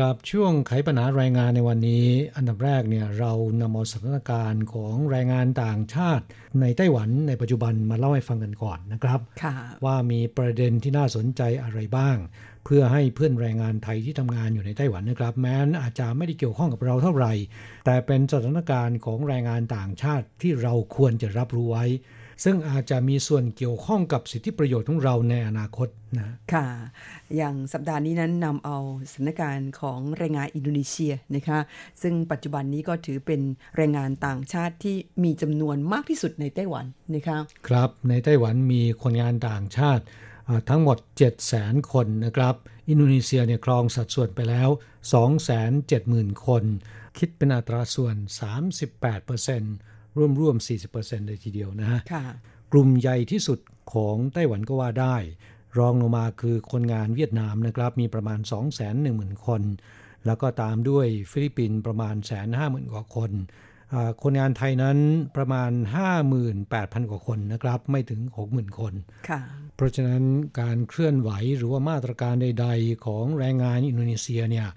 ครับช่วงไขปัญหาแรงงานในวันนี้ อันดับแรกเนี่ยเรานำเอาสถานการณ์ของแรงงานต่างชาติในไต้หวันในปัจจุบันมาเล่าให้ฟังกันก่อนนะครับ ว่ามีประเด็นที่น่าสนใจอะไรบ้าง เพื่อให้เพื่อนแรงงานไทยที่ทำงานอยู่ในไต้หวันนะครับ แม้นอาจจะไม่ได้เกี่ยวข้องกับเราเท่าไหร่ แต่เป็นสถานการณ์ของแรงงานต่างชาติที่เราควรจะรับรู้ไว้ ซึ่งอาจจะมีส่วนเกี่ยวข้องกับสิทธิประโยชน์ของเราในอนาคตนะค่ะ อย่างสัปดาห์นี้นั้นนำเอาสถานการณ์ของแรงงานอินโดนีเซียนะคะ ซึ่งปัจจุบันนี้ก็ถือเป็นแรงงานต่างชาติที่มีจำนวนมากที่สุดในไต้หวันนะคะครับในไต้หวันมีคนงานต่างชาติทั้งหมด 700,000 คนนะครับ อินโดนีเซียเนี่ยครองสัดส่วนไปแล้ว 270,000 คน คิดเป็นอัตราส่วน 38% ร่วมร่วม 40%เลยทีเดียวนะฮะกลุ่มใหญ่ที่สุดของไต้หวันก็ว่าได้ รองลงมาคือคนงานเวียดนามนะครับ มีประมาณ 210,000 คน แล้วก็ตามด้วยฟิลิปปินส์ประมาณ150,000กว่าคน คนงานไทยนั้นประมาณ 58,000 กว่าคนนะครับ ไม่ถึง 60,000 คนเพราะฉะนั้นการเคลื่อนไหวหรือว่ามาตรการใด ๆ ของแรงงานอินโดนีเซียเนี่ย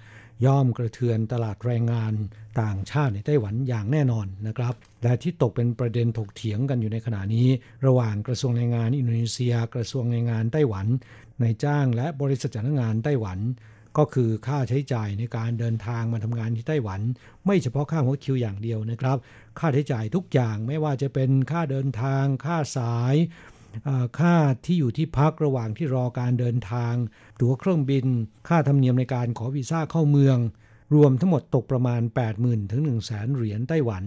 ย่อมกระเทือนตลาดแรงงานต่างชาติในไต้หวันอย่างแน่นอนนะครับ และที่ตกเป็นประเด็นถกเถียงกันอยู่ในขณะนี้ ระหว่างกระทรวงแรงงานอินโดนีเซีย กระทรวงแรงงานไต้หวันในจ้างและบริษัทจ้างงานไต้หวัน ก็คือค่าใช้จ่ายในการเดินทางมาทำงานที่ไต้หวัน ไม่เฉพาะค่าหัวคิวอย่างเดียวนะครับ ค่าใช้จ่ายทุกอย่างไม่ว่าจะเป็นค่าเดินทาง ค่าสาย ค่าที่อยู่ที่พักระหว่างที่รอการเดินทาง ตั๋วเครื่องบิน ค่าธรรมเนียมในการขอวีซ่าเข้าเมือง รวมทั้งหมดตกประมาณ 80,000 ถึง 1 0 0 0 0แสนเหรียญไต้หวัน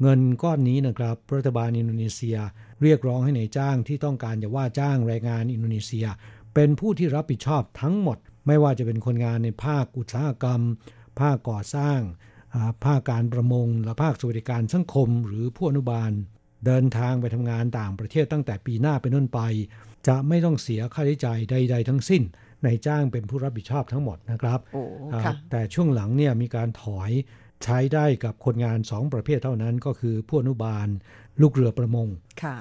เงินก้อนนี้นะครับรัฐบาลอินโดนีเซีย เรียกร้องให้ในายจ้างที่ต้องการจะว่าจ้างแรงงานอินโดนีเซีย เป็นผู้ที่รับผิดชอบทั้งหมด ไม่ว่าจะเป็นคนงานในภาคอุตสาหกรรม ภาคก่อสร้างภาคการประมงและภาคสวัสดิการสังคม หรือผู้อนุบาล เดินทางไปทำงานต่างประเทศตั้งแต่ปีหน้าเป็นต้นไป จะไม่ต้องเสียค่าใช้จ่ายใด ๆ ทั้งสิ้นนายจ้างเป็นผู้รับผิดชอบทั้งหมดนะครับแต่ช่วงหลังเนี่ยมีการถอยใช้ได้กับคนงาน2ประเภทเท่านั้นก็คือผู้อนุบาล ลูกเรือประมง ค่ะ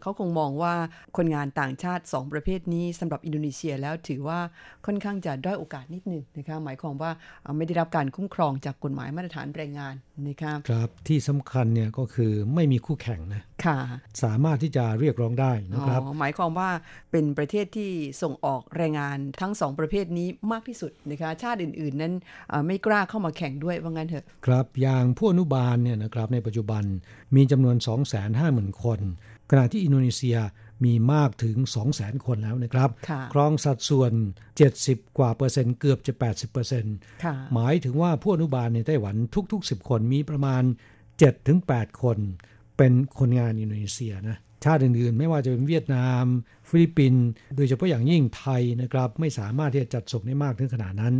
เขาคงมองว่าคนงานต่างชาติ 2 ประเภทนี้สำหรับอินโดนีเซียแล้วถือว่าค่อนข้างจะด้อยโอกาสนิดหนึ่งนะคะหมายความว่าไม่ได้รับการคุ้มครองจากกฎหมายมาตรฐานแรงงานนะคะครับที่สำคัญเนี่ยก็คือไม่มีคู่แข่งนะค่ะสามารถที่จะเรียกร้องได้นะครับหมายความว่าเป็นประเทศที่ส่งออกแรงงานทั้งสองประเภทนี้มากที่สุดนะคะชาติอื่น ๆ นั้นไม่กล้าเข้ามาแข่งด้วยว่างั้นเถอะครับอย่างผู้อนุบาลเนี่ยนะครับในปัจจุบันมีจำนวน250,000 คน ขณะที่อินโดนีเซียมีมากถึง 200,000 คนแล้วนะครับ ครองสัดส่วน 70 กว่าเปอร์เซ็นต์เกือบจะ 80เปอร์เซ็นต์หมายถึงว่าผู้อนุบาลในไต้หวันทุก ๆ 10 คนมีประมาณ 7-8 คน เป็นคนงานอินโดนีเซียนะชาติอื่นๆ ไม่ว่าจะเป็นเวียดนาม ฟิลิปปินส์โดยเฉพาะอย่างยิ่งไทยนะครับ ไม่สามารถที่จะจัดส่งได้มากถึงขนาดนั้น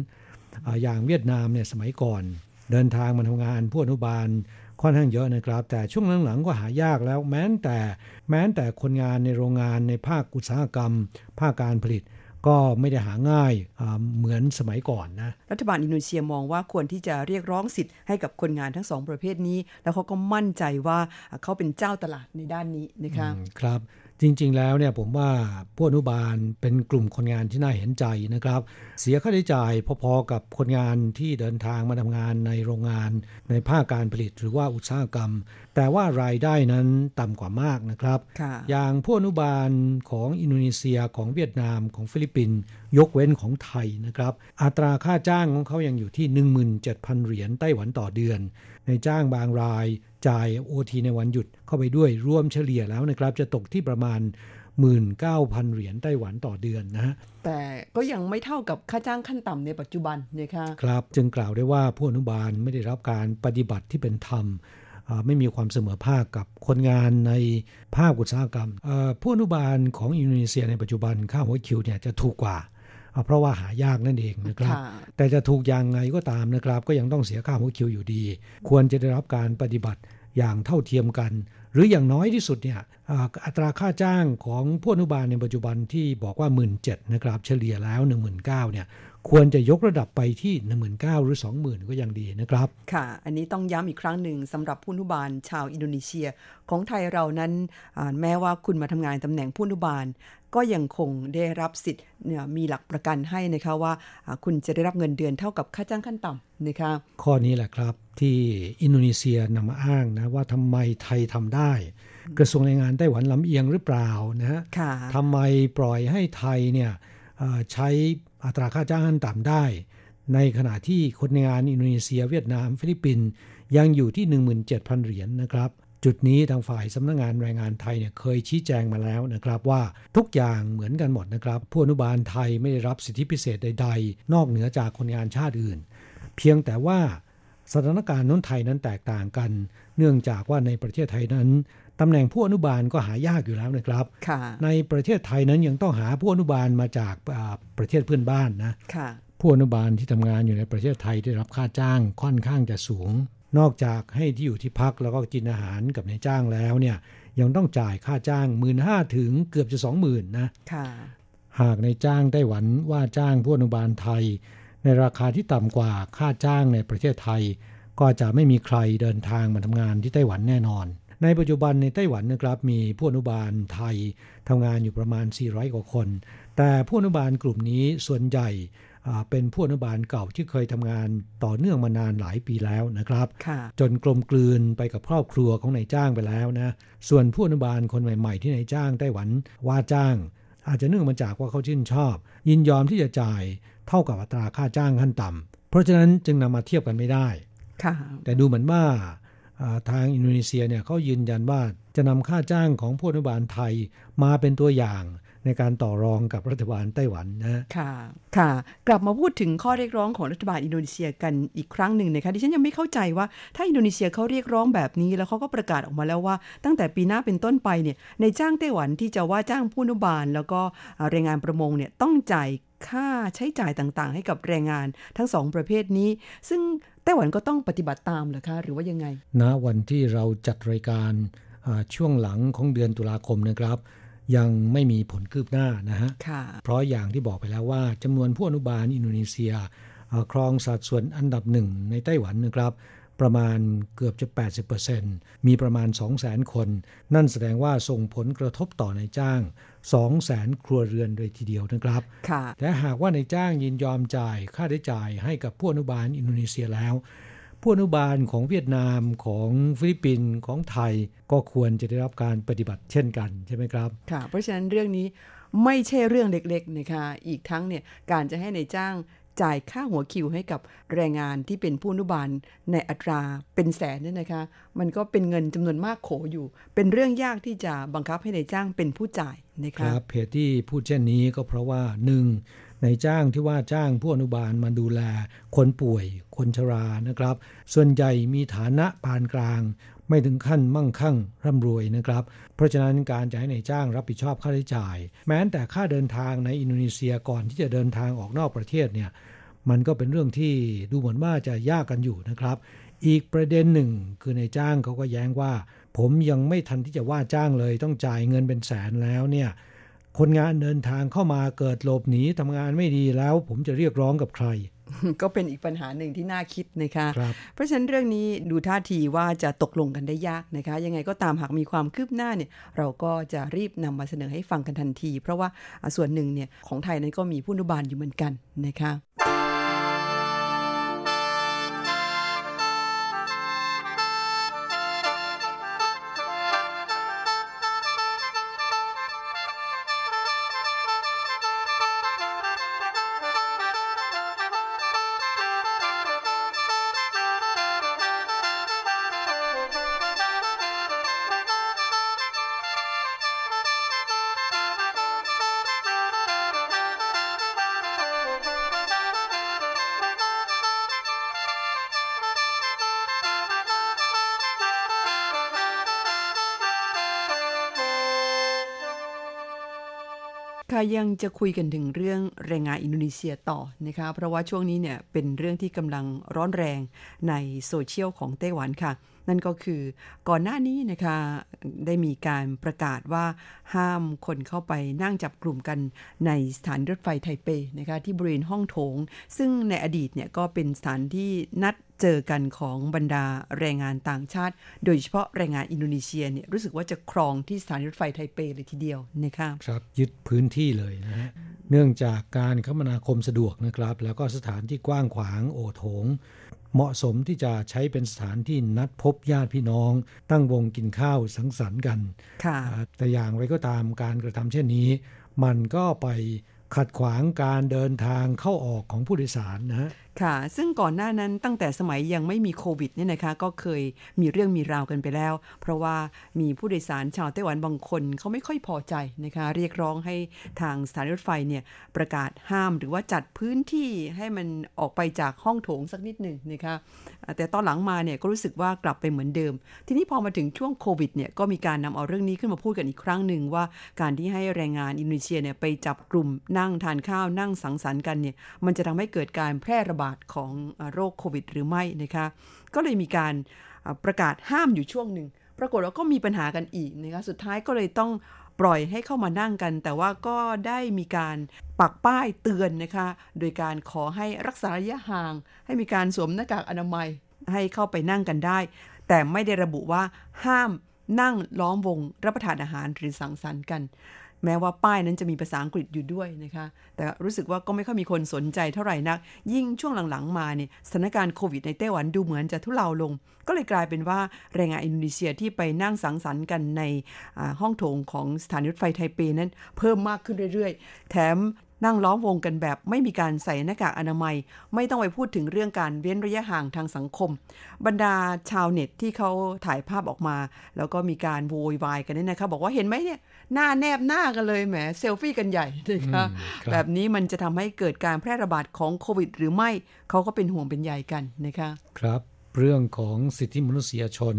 อย่างเวียดนามเนี่ยสมัยก่อน เดินทางมาทำงานผู้อนุบาล ค่อนข้างเยอะนะครับ แต่ช่วงหลังๆก็หายากแล้ว แม้แต่แม้แต่คนงานในโรงงานในภาคอุตสาหกรรม ภาคการผลิตก็ไม่ได้หาง่ายเหมือนสมัยก่อนนะรัฐบาลอินโดนีเซียมองว่าควรที่จะเรียกร้องสิทธิ์ให้กับคนงานทั้งสองประเภทนี้ แล้วเขาก็มั่นใจว่าเขาเป็นเจ้าตลาดในด้านนี้นะคะครับ จริง ๆ แล้วเนี่ยผมว่าผู้อนุบาลเป็นกลุ่มคนงานที่น่าเห็นใจนะครับ เสียค่าใช้จ่ายพอๆกับคนงานที่เดินทางมาทำงานในโรงงานในภาคการผลิตหรือว่าอุตสาหกรรมแต่ว่ารายได้นั้นต่ำกว่ามากนะครับ อย่างผู้อนุบาลของอินโดนีเซียของเวียดนามของฟิลิปปินส์ยกเว้นของไทยนะครับ อัตราค่าจ้างของเขายังอยู่ที่ 17,000 เหรียญไต้หวันต่อเดือน ในจ้างบางรายจ่ายโอทีในวันหยุดเข้าไปด้วยรวมเฉลี่ยแล้วนะครับ จะตกที่ประมาณ 19,000 เหรียญไต้หวันต่อเดือนนะฮะแต่ก็ยังไม่เท่ากับค่าจ้างขั้นต่ำในปัจจุบันนะคะครับจึงกล่าวได้ว่าผู้อนุบาลไม่ได้รับการปฏิบัติที่เป็นธรรม ไม่มีความเสมอภาคกับคนงานในภาคอุตสาหกรรมผู้อนุบาลของอินโดนีเซียในปัจจุบันค่าหัวคิวเนี่ยจะถูกกว่าเพราะว่าหายากนั่นเองนะครับ แต่จะถูกอย่างไงก็ตามนะครับ ก็ยังต้องเสียค่าหัวคิวอยู่ดี ควรจะได้รับการปฏิบัติอย่างเท่าเทียมกัน หรืออย่างน้อยที่สุดเนี่ยอัตราค่าจ้างของผู้อนุบาลในปัจจุบันที่บอกว่า 1 7ื่นนะครับ เฉลี่ยแล้ว 1 9 0 0 0เนี่ยควรจะยกระดับไปที่ 19,000 หรือ 20,000 ก็ยังดีนะครับ ค่ะ อันนี้ต้องย้ำอีกครั้งหนึ่งสำหรับผู้อนุบาลชาวอินโดนีเซีย ของไทยเรานั้นแม้ว่าคุณมาทำงานตำแหน่งผู้อนุบาล ก็ยังคงได้รับสิทธิ์เนี่ยมีหลักประกันให้นะคะว่าคุณจะได้รับเงินเดือนเท่ากับค่าจ้างขั้นต่ำนะคะข้อนี้แหละครับที่อินโดนีเซียนำมาอ้างนะว่าทำไมไทยทำได้ กระทรวงแรงงานไต้หวันลำเอียงหรือเปล่านะฮะทำไมปล่อยให้ไทยเนี่ย ใช้อัตราค่าจ้างขั้นต่ำได้ ในขณะที่คนงานอินโดนีเซียเวียดนาม ฟิลิปปินส์ยังอยู่ที่ 17,000 เหรียญนะครับ จุดนี้ทางฝ่ายสำนักงงานแรงงานไทยเนี่ยเคยชี้แจงมาแล้วนะครับว่าทุกอย่างเหมือนกันหมดนะครับผู้อนุบาลไทยไม่ได้รับสิทธิพิเศษใด ๆ นอกเหนือจากคนงานชาติอื่น เพียงแต่ว่าสถานการณ์น้นไทยนั้นแตกต่างกัน เนื่องจากว่าในประเทศไทยนั้น ตำแหน่งผู้อนุบาลก็หายากอยู่แล้วนะครับ ในประเทศไทยนั้นยังต้องหาผู้อนุบาลมาจากประเทศเพื่อนบ้านนะผู้อนุบาลที่ทำงานอยู่ในประเทศไทยได้รับค่าจ้างค่อนข้างจะสูง นอกจากให้ที่อยู่ที่พักแล้วก็กินอาหารกับนายจ้างแล้วเนี่ยยังต้องจ่ายค่าจ้างหมื่นห้าถึงเกือบจะสองหมื่นนะหากในจ้างไต้หวันว่าจ้างผู้อนุบาลไทย ในราคาที่ต่ำกว่าค่าจ้างในประเทศไทย ก็จะไม่มีใครเดินทางมาทำงานที่ไต้หวันแน่นอน ในปัจจุบันในไต้หวันนะครับมีผู้อนุบาลไทยทำงานอยู่ประมาณ 400 กว่าคน แต่ผู้อนุบาลกลุ่มนี้ส่วนใหญ่เป็นผู้อนุบาลเก่าที่เคยทำงานต่อเนื่องมานานหลายปีแล้วนะครับ จนกลมกลืนไปกับครอบครัวของนายจ้างไปแล้วนะส่วนผู้อนุบาลคนใหม่ ๆ ที่นายจ้างไต้หวันว่าจ้าง อาจจะเนื่องมาจากว่าเขาชื่นชอบ ยินยอมที่จะจ่ายเท่ากับอัตราค่าจ้างขั้นต่ำเพราะฉะนั้นจึงนำมาเทียบกันไม่ได้แต่ดูเหมือนว่า ทางอินโดนีเซียเนี่ยเขายืนยันว่าจะนำค่าจ้างของผู้อนุบาลไทยมาเป็นตัวอย่างในการต่อรองกับรัฐบาลไต้หวันนะค่ะค่ะ กลับมาพูดถึงข้อเรียกร้องของรัฐบาลอินโดนีเซียกันอีกครั้งหนึ่งนะคะดิฉันยังไม่เข้าใจว่าถ้าอินโดนีเซียเขาเรียกร้องแบบนี้ แล้วเขาก็ประกาศออกมาแล้วว่า ตั้งแต่ปีหน้าเป็นต้นไปเนี่ยในจ้างไต้หวันที่จะว่าจ้างผู้อนุบาล แล้วก็แรงงานประมงเนี่ยต้องจ่ายค่าใช้จ่ายต่างๆ ให้กับแรงงานทั้งสองประเภทนี้ ซึ่ง ต้หวันก็ต้องปฏิบัติตามเหรอคะ หรือว่ายังไงณวันที่เราจัดรายการช่วงหลังของเดือนตุลาคมนะครับ ยังไม่มีผลคืบหน้านะฮะเพราะอย่างที่บอกไปแล้วว่าจำนวนผู้อนุบาลอินโดนีเซียครองสัดส่วนอันดับหนึ่งในไต้หวันนะครับ ประมาณเกือบจะ 80%มีประมาณ 200,000 คน นั่นแสดงว่าส่งผลกระทบต่อในจ้าง 200,000ครัวเรือนเลยทีเดียวนะครับและหากว่าในจ้างยินยอมจ่ายค่าได้จ่ายให้กับผู้อนุบาลอินโดนีเซียแล้ว ผู้อนุบาลของเวียดนามของฟิลิปปินส์ของไทยก็ควรจะได้รับการปฏิบัติเช่นกันใช่ไหมครับ ค่ะ เพราะฉะนั้นเรื่องนี้ไม่ใช่เรื่องเล็กๆนะคะ อีกทั้งเนี่ยการจะให้ในจ้างจ่ายค่าหัวคิวให้กับแรงงานที่เป็นผู้อนุบาลในอัตราเป็นแสนเนี่ยนะคะ มันก็เป็นเงินจำนวนมากโขอยู่ เป็นเรื่องยากที่จะบังคับให้ในจ้างเป็นผู้จ่าย นะคะครับเพจที่พูดเช่นนี้ก็เพราะว่าหนึ่งในจ้างที่ว่าจ้างผู้อนุบาลมาดูแล คนป่วย คนชรานะครับ ส่วนใหญ่มีฐานะปานกลาง ไม่ถึงขั้นมั่งคั่งร่ำรวยนะครับ เพราะฉะนั้นการจะให้ในจ้างรับผิดชอบค่าใช้จ่าย แม้แต่ค่าเดินทางในอินโดนีเซียก่อนที่จะเดินทางออกนอกประเทศเนี่ยมันก็เป็นเรื่องที่ดูเหมือนว่าจะยากกันอยู่นะครับ อีกประเด็นหนึ่งคือในจ้างเขาก็แย้งว่า ผมยังไม่ทันที่จะว่าจ้างเลย ต้องจ่ายเงินเป็นแสนแล้วเนี่ย คนงานเดินทางเข้ามาเกิดหลบหนีทำงานไม่ดีแล้ว ผมจะเรียกร้องกับใคร ก็เป็นอีกปัญหาหนึ่งที่น่าคิดนะคะคเพราะฉะนั้นเรื่องนี้ดูท่าทีว่าจะตกลงกันได้ยากนะคะ ยังไงก็ตามหากมีความคืบหน้าเนี่ย เราก็จะรีบนำมาเสนอให้ฟังกันทันที เพราะว่าส่วนหนึ่งเนี่ยของไทยนั้นก็มีผู้นุบาลอยู่เหมือนกันนะคะ ค่ะยังจะคุยกันถึงเรื่องแรงงานอินโดนีเซียต่อนะคะเพราะว่าช่วงนี้เนี่ยเป็นเรื่องที่กำลังร้อนแรงในโซเชียลของไต้หวันค่ะ นั่นก็คือก่อนหน้านี้นะคะได้มีการประกาศว่าห้ามคนเข้าไปนั่งจับกลุ่มกันในสถานีรถไฟไทเปนะคะที่บริเวณห้องโถง ซึ่งในอดีตเนี่ยก็เป็นสถานที่นัด เจอกันของบรรดาแรงงานต่างชาติ โดยเฉพาะแรงงานอินโดนีเซียเนี่ยรู้สึกว่าจะครองที่สถานีรถไฟไทเปเลยทีเดียวนะคะครับยึดพื้นที่เลยนะฮะเนื่องจากการคมนาคมสะดวกนะครับ แล้วก็สถานที่กว้างขวางโอโถง เหมาะสมที่จะใช้เป็นสถานที่นัดพบญาติพี่น้อง ตั้งวงกินข้าวสังสรรค์กันค่ะแต่อย่างไรก็ตามการกระทำเช่นนี้ มันก็ไปขัดขวางการเดินทางเข้าออกของผู้โดยสารนะฮะ ค่ะ ซึ่งก่อนหน้านั้นตั้งแต่สมัยยังไม่มีโควิดเนี่ยนะคะ ก็เคยมีเรื่องมีราวกันไปแล้ว เพราะว่ามีผู้โดยสารชาวไต้หวันบางคนเขาไม่ค่อยพอใจนะคะ เรียกร้องให้ทางสถานีรถไฟเนี่ยประกาศห้ามหรือว่าจัดพื้นที่ให้มันออกไปจากห้องโถงสักนิดหนึ่งนะคะ แต่ตอนหลังมาเนี่ยก็รู้สึกว่ากลับไปเหมือนเดิม ทีนี้พอมาถึงช่วงโควิดเนี่ยก็มีการนำเอาเรื่องนี้ขึ้นมาพูดกันอีกครั้งหนึ่งว่าการที่ให้แรงงานอินโดนีเซียเนี่ยไปจับกลุ่มนั่งทานข้าวนั่งสังสรรค์กันเนี่ยมันจะทำให้เกิดการแพร่ระบาดของโรคโควิด หรือไม่นะคะก็เลยมีการประกาศห้ามอยู่ช่วงหนึ่งปรากฏว่าก็มีปัญหากันอีกนะคะสุดท้ายก็เลยต้องปล่อยให้เข้ามานั่งกัน แต่ว่าก็ได้มีการปักป้ายเตือนนะคะ โดยการขอให้รักษาระยะห่าง ให้มีการสวมหน้ากากอนามัยให้เข้าไปนั่งกันได้ แต่ไม่ได้ระบุว่าห้ามนั่งล้อมวงรับประทานอาหารหรือสังสรรค์กัน แม้ว่าป้ายนั้นจะมีภาษาอังกฤษอยู่ด้วยนะคะ แต่รู้สึกว่าก็ไม่ค่อยมีคนสนใจเท่าไหร่นัก ยิ่งช่วงหลังๆ มาเนี่ยสถานการณ์โควิดในไต้หวันดูเหมือนจะทุเลาลง ก็เลยกลายเป็นว่าแรงงานอินโดนีเซียที่ไปนั่งสังสรรค์กันในห้องโถงของสถานีรถไฟไทเปนั้น เพิ่มมากขึ้นเรื่อยๆ แถมนั่งล้อมวงกันแบบไม่มีการใส่หน้ากากอนามัย ไม่ต้องไปพูดถึงเรื่องการเว้นระยะห่างทางสังคม บรรดาชาวเน็ตที่เขาถ่ายภาพออกมา แล้วก็มีการโวยวายกันเนี่ยนะคะ บอกว่าเห็นไหมเนี่ย หน้าแนบหน้ากันเลยแหมเซลฟี่กันใหญ่นะคะแบบนี้มันจะทำให้เกิดการแพร่ระบาดของโควิด หรือไม่เขาก็เป็นห่วงเป็นใยกันนะคะครับเรื่องของสิทธิมนุษยชน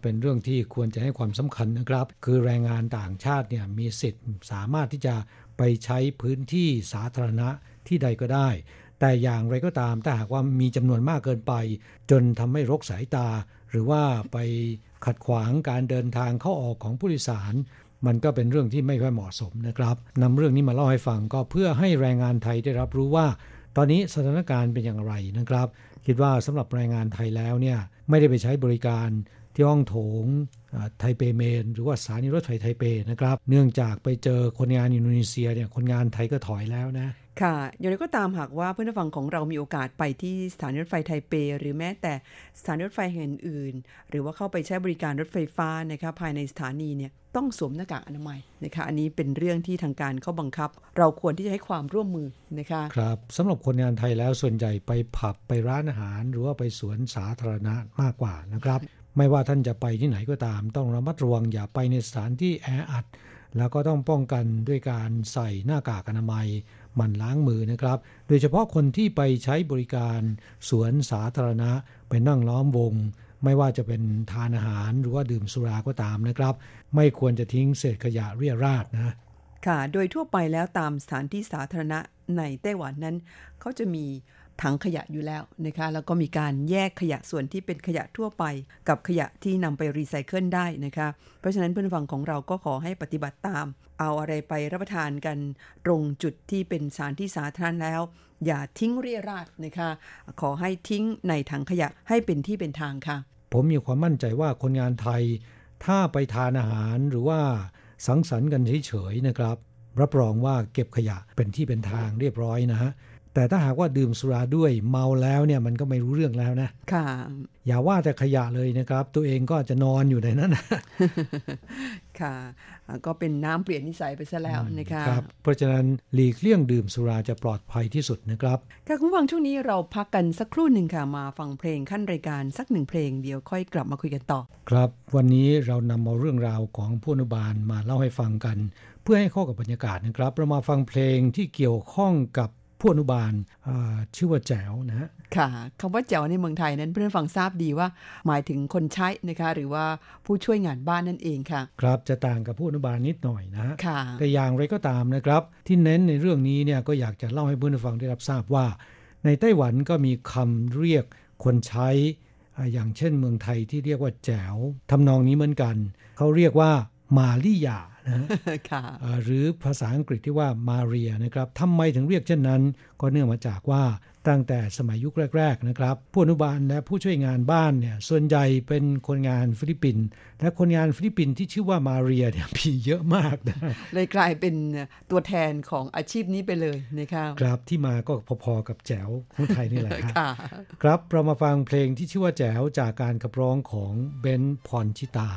เป็นเรื่องที่ควรจะให้ความสำคัญนะครับ คือแรงงานต่างชาติเนี่ยมีสิทธิ์สามารถที่จะไปใช้พื้นที่สาธารณะที่ใดก็ได้ แต่อย่างไรก็ตามถ้าหากว่ามีจำนวนมากเกินไป จนทำให้รกสายตา หรือว่าไปขัดขวางการเดินทางเข้าออกของผู้โดยสาร มันก็เป็นเรื่องที่ไม่ค่อยเหมาะสมนะครับนำเรื่องนี้มาเล่าให้ฟังก็เพื่อให้แรงงานไทยได้รับรู้ว่า ตอนนี้สถานการณ์เป็นอย่างไรนะครับ คิดว่าสำหรับแรงงานไทยแล้วเนี่ยไม่ได้ไปใช้บริการที่ห้องโถงไทเปเมน หรือว่าสถานีรถไฟไทเปนะครับ เนื่องจากไปเจอคนงานอินโดนีเซียเนี่ยคนงานไทยก็ถอยแล้วนะ ค่ะ อย่างไรก็ตามหากว่าเพื่อนฟังของเรามีโอกาสไปที่สถานีรถไฟไทเป หรือแม้แต่สถานีรถไฟแห่งอื่น หรือว่าเข้าไปใช้บริการรถไฟฟ้านะคะภายในสถานีเนี่ยต้องสวมหน้ากากอนามัยนะคะอันนี้เป็นเรื่องที่ทางการเขาบังคับ เราควรที่จะให้ความร่วมมือนะคะครับสำหรับคนงานไทยแล้วส่วนใหญ่ไปผับไปร้านอาหาร หรือว่าไปสวนสาธารณะมากกว่านะครับ ไม่ว่าท่านจะไปที่ไหนก็ตาม ต้องระมัดระวังอย่าไปในสถานที่แออัดแล้วก็ต้องป้องกันด้วยการใส่หน้ากากอนามัย มั่นล้างมือนะครับ โดยเฉพาะคนที่ไปใช้บริการสวนสาธารณะไปนั่งล้อมวง ไม่ว่าจะเป็นทานอาหารหรือว่าดื่มสุราก็ตามนะครับ ไม่ควรจะทิ้งเศษขยะเรี่ยราดนะ ค่ะ โดยทั่วไปแล้วตามสถานที่สาธารณะในไต้หวันนั้น เขาจะมี ถังขยะอยู่แล้วนะคะ แล้วก็มีการแยกขยะส่วนที่เป็นขยะทั่วไป กับขยะที่นำไปรีไซเคิลได้นะคะ เพราะฉะนั้นเพื่อนฟังของเราก็ขอให้ปฏิบัติตาม เอาอะไรไปรับประทานกัน ตรงจุดที่เป็นสานที่สาธารณะแล้ว อย่าทิ้งเรี่ยราดนะคะ ขอให้ทิ้งในถังขยะให้เป็นที่เป็นทางค่ะ ผมมีความมั่นใจว่าคนงานไทย ถ้าไปทานอาหารหรือว่าสังสรรค์กันเฉยๆนะครับ รับรองว่าเก็บขยะเป็นที่เป็นทางเรียบร้อยนะฮะ แต่ถ้าหากว่าดื่มสุราด้วยเมาแล้วเนี่ยมันก็ไม่รู้เรื่องแล้วนะค่ะ อย่าว่าแต่ขยะเลยนะครับ ตัวเองก็จะนอนอยู่ในนั้นค่ะ ก็เป็นน้ำเปลี่ยนนิสัยไปซะแล้วนะคะครับเพราะฉะนั้นหลีกเลี่ยงดื่มสุราจะปลอดภัยที่สุดนะครับค่ะคุณฟังช่วงนี้เราพักกันสักครู่หนึ่งค่ะมาฟังเพลงขั้นรายการสักหนึ่งเพลงเดี๋ยวค่อยกลับมาคุยกันต่อ ครับ วันนี้เรานำเอาเรื่องราวของผู้อนุบาลมาเล่าให้ฟังกัน เพื่อให้เข้ากับบรรยากาศนะครับเรามาฟังเพลงที่เกี่ยวข้องกับ ผู้อนุบาลชื่อว่าแจ๋วนะฮะค่ะคำว่าแจ๋วในเมืองไทยนั้นเพื่อนฟังทราบดีว่า หมายถึงคนใช้นะคะหรือว่าผู้ช่วยงานบ้านนั่นเองค่ะ ครับจะต่างกับผู้อนุบาลนิดหน่อยนะฮะค่ะแต่อย่างไรก็ตามนะครับ ที่เน้นในเรื่องนี้เนี่ยก็อยากจะเล่าให้เพื่อนฟังได้รับทราบว่า ในไต้หวันก็มีคำเรียกคนใช้อย่างเช่นเมืองไทยที่เรียกว่าแจ๋วทำนองนี้เหมือนกัน เขาเรียกว่ามาริยานะ หรือภาษาอังกฤษที่ว่ามาเรียนะครับทำไมถึงเรียกเช่นนั้น ก็เนื่องมาจากว่าตั้งแต่สมัยยุคแรก ๆ นะครับ ผู้อนุบาลและผู้ช่วยงานบ้านเนี่ยส่วนใหญ่เป็นคนงานฟิลิปปินส์และคนงานฟิลิปปินส์ที่ชื่อว่ามาเรียเนี่ยมีเยอะมากนะเลยกลายเป็นตัวแทนของอาชีพนี้ไปเลยนะครับครับที่มาก็พอๆกับแจ๋วของไทยนี่แหละครับครับเรามาฟังเพลงที่ชื่อว่าแจ๋วจากการขับร้องของเบนซ์ พรชิตา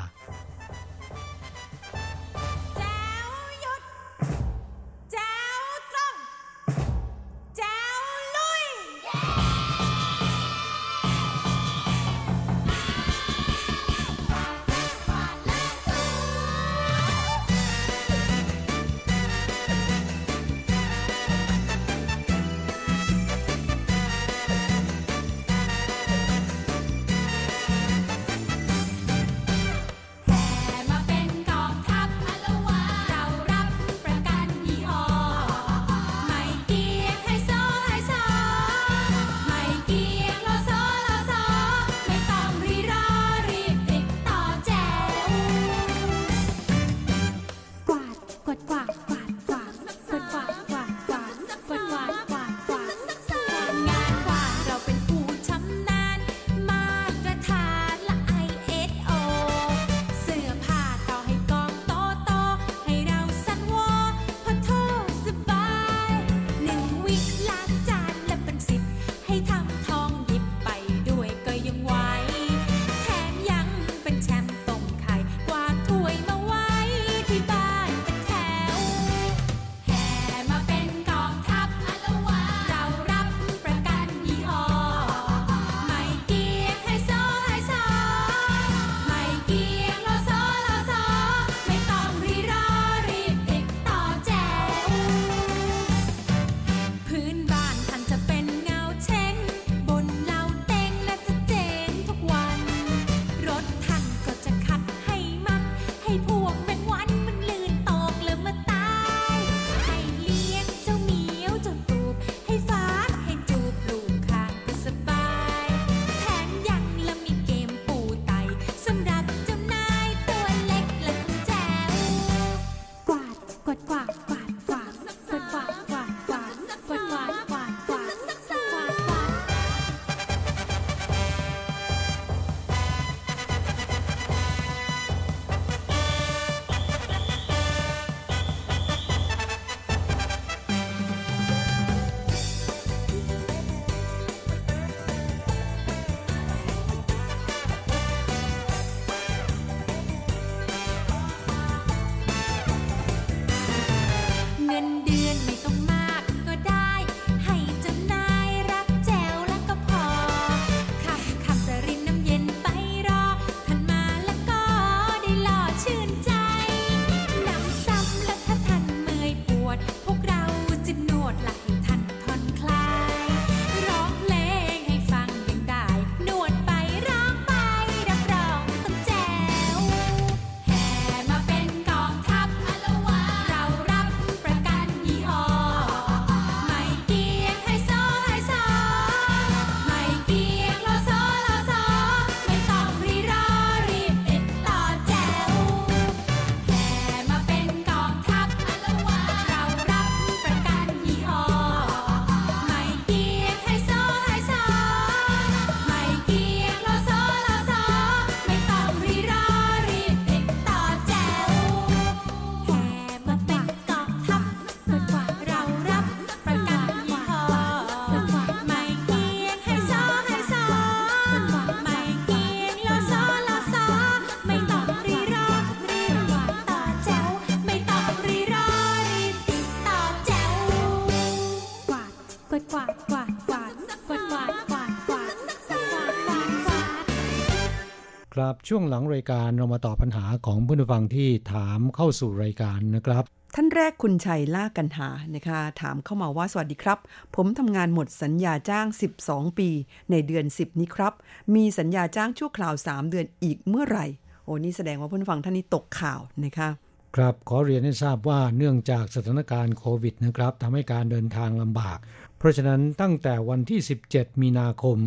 ช่วงหลังรายการเรามาตอบปัญหาของผู้ฟังที่ถามเข้าสู่รายการนะครับ ท่านแรกคุณชัยล่ากันหานะคะ ถามเข้ามาว่าสวัสดีครับ ผมทำงานหมดสัญญาจ้าง 12 ปี ในเดือน 10 นี้ครับ มีสัญญาจ้างชั่วคราว 3 เดือนอีกเมื่อไหร่ โอ้นี่แสดงว่าผู้ฟังท่านนี้ตกข่าวนะคะครับขอเรียนให้ทราบว่าเนื่องจากสถานการณ์โควิดนะครับทำให้การเดินทางลำบาก เพราะฉะนั้นตั้งแต่วันที่ 17 มีนาคม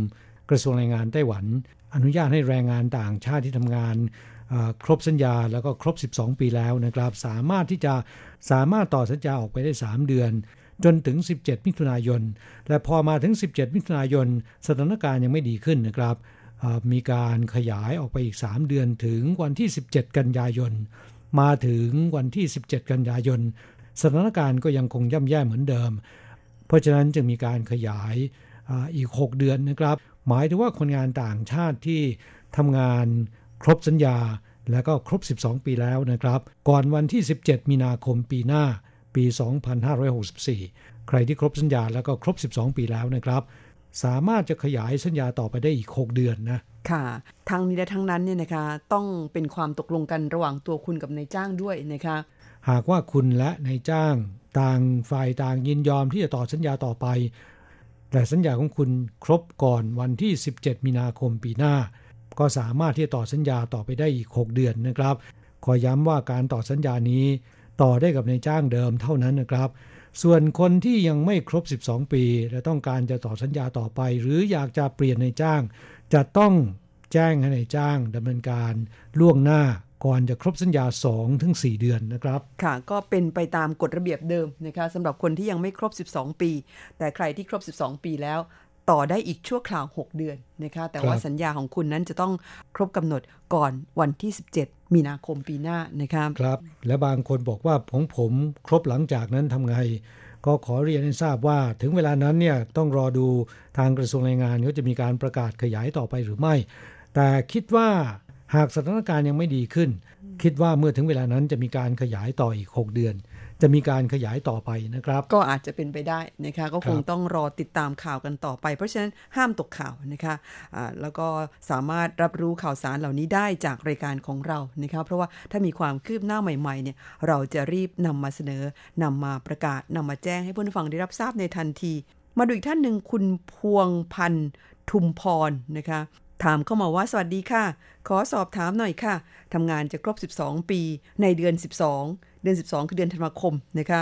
กระทรวงแรงงานไต้หวัน อนุญาตให้แรงงานต่างชาติที่ทำงานครบสัญญาแล้วก็ครบ 12 ปีแล้วนะครับ สามารถที่จะสามารถต่อสัญญาออกไปได้ 3 เดือน จนถึง 17 มิถุนายน และพอมาถึง 17 มิถุนายน สถานการณ์ยังไม่ดีขึ้นนะครับมีการขยายออกไปอีก 3 เดือนถึงวันที่ 17 กันยายน มาถึงวันที่ 17 กันยายน สถานการณ์ก็ยังคงย่ำแย่เหมือนเดิม เพราะฉะนั้นจึงมีการขยายออีก 6 เดือนนะครับ หมายถึงว่าคนงานต่างชาติที่ทำงานครบสัญญา แล้วก็ครบ 12 ปีแล้วนะครับ ก่อนวันที่ 17 มีนาคมปีหน้าปี 2564 ใครที่ครบสัญญาแล้วก็ครบ 12 ปีแล้วนะครับ สามารถจะขยายสัญญาต่อไปได้อีก 6 เดือนนะค่ะทั้งนี้และทั้งนั้นเนี่ยนะคะต้องเป็นความตกลงกันระหว่างตัวคุณกับนายจ้างด้วยนะคะหากว่าคุณและนายจ้าง ต่างฝ่ายต่างยินยอมที่จะต่อสัญญาต่อไป แต่สัญญาของคุณครบก่อนวันที่ 17 มีนาคมปีหน้า ก็สามารถที่จะต่อสัญญาต่อไปได้อีก 6 เดือนนะครับ ขอย้ำว่าการต่อสัญญานี้ต่อได้กับในจ้างเดิมเท่านั้นนะครับ ส่วนคนที่ยังไม่ครบ 12 ปี และต้องการจะต่อสัญญาต่อไป หรืออยากจะเปลี่ยนในจ้าง จะต้องแจ้งให้ในจ้างดำเนินการล่วงหน้าก่อนจะครบสัญญา2ถึง4เดือนนะครับ ค่ะ ก็เป็นไปตามกฎระเบียบเดิมนะคะสำหรับคนที่ยังไม่ครบ 12 ปี แต่ใครที่ครบ 12 ปีแล้ว ต่อได้อีกชั่วคราว 6 เดือนนะคะ แต่ว่าสัญญาของคุณนั้นจะต้องครบกำหนดก่อนวันที่ 17 มีนาคมปีหน้านะคะครับ และบางคนบอกว่าของผมครบหลังจากนั้นทำไงก็ขอเรียนให้ทราบว่าถึงเวลานั้นเนี่ยต้องรอดูทางกระทรวงแรงงานเขาจะมีการประกาศขยายต่อไปหรือไม่ แต่คิดว่า หากสถานการณ์ยังไม่ดีขึ้น คิดว่าเมื่อถึงเวลานั้นจะมีการขยายต่ออีก 6 เดือน จะมีการขยายต่อไปนะครับ ก็อาจจะเป็นไปได้นะคะก็คงต้องรอติดตามข่าวกันต่อไป เพราะฉะนั้นห้ามตกข่าวนะคะะแล้วก็สามารถรับรู้ข่าวสารเหล่านี้ได้จากรายการของเรานะคะเพราะว่าถ้ามีความคืบหน้าใหม่ๆเนี่ยเราจะรีบนำมาเสนอนำมาประกาศนำมาแจ้งให้ผู้ฟังได้รับทราบในทันที มาดูอีกท่านหนึ่งคุณพวงพันธ์ทุมพรนะคะ ถามเข้ามาว่าสวัสดีค่ะ ขอสอบถามหน่อยค่ะทำงานจะครบ 12 ปี ในเดือน 12 เดือน 12 คือเดือนธันวาคมนะคะ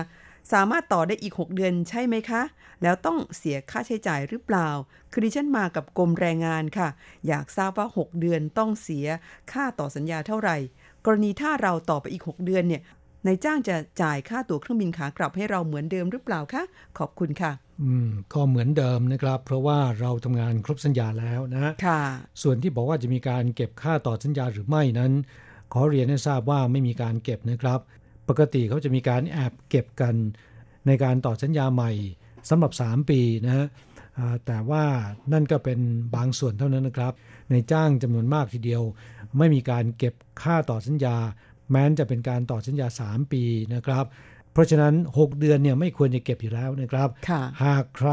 สามารถต่อได้อีก 6 เดือนใช่ไหมคะ แล้วต้องเสียค่าใช้จ่ายหรือเปล่า คือดิฉันมากับกรมแรงงานค่ะ อยากทราบว่า 6 เดือนต้องเสียค่าต่อสัญญาเท่าไหร่ กรณีถ้าเราต่อไปอีก 6 เดือนเนี่ยนายจ้างจะจ่ายค่าตั๋วเครื่องบินขากลับให้เราเหมือนเดิมหรือเปล่าคะ ขอบคุณค่ะ ก็เหมือนเดิมนะครับ เพราะว่าเราทำงานครบสัญญาแล้วนะค่ะส่วนที่บอกว่าจะมีการเก็บค่าต่อสัญญาหรือไม่นั้น ขอเรียนให้ทราบว่าไม่มีการเก็บนะครับ ปกติเขาจะมีการแอบเก็บกันในการต่อสัญญาใหม่สำหรับ 3 ปีนะแต่ว่านั่นก็เป็นบางส่วนเท่านั้นนะครับ ในจ้างจำนวนมากทีเดียว ไม่มีการเก็บค่าต่อสัญญา แม้นจะเป็นการต่อสัญญา 3 ปีนะครับ เพราะฉะนั้น 6 เดือนเนี่ยไม่ควรจะเก็บอยู่แล้วนะครับ หากใคร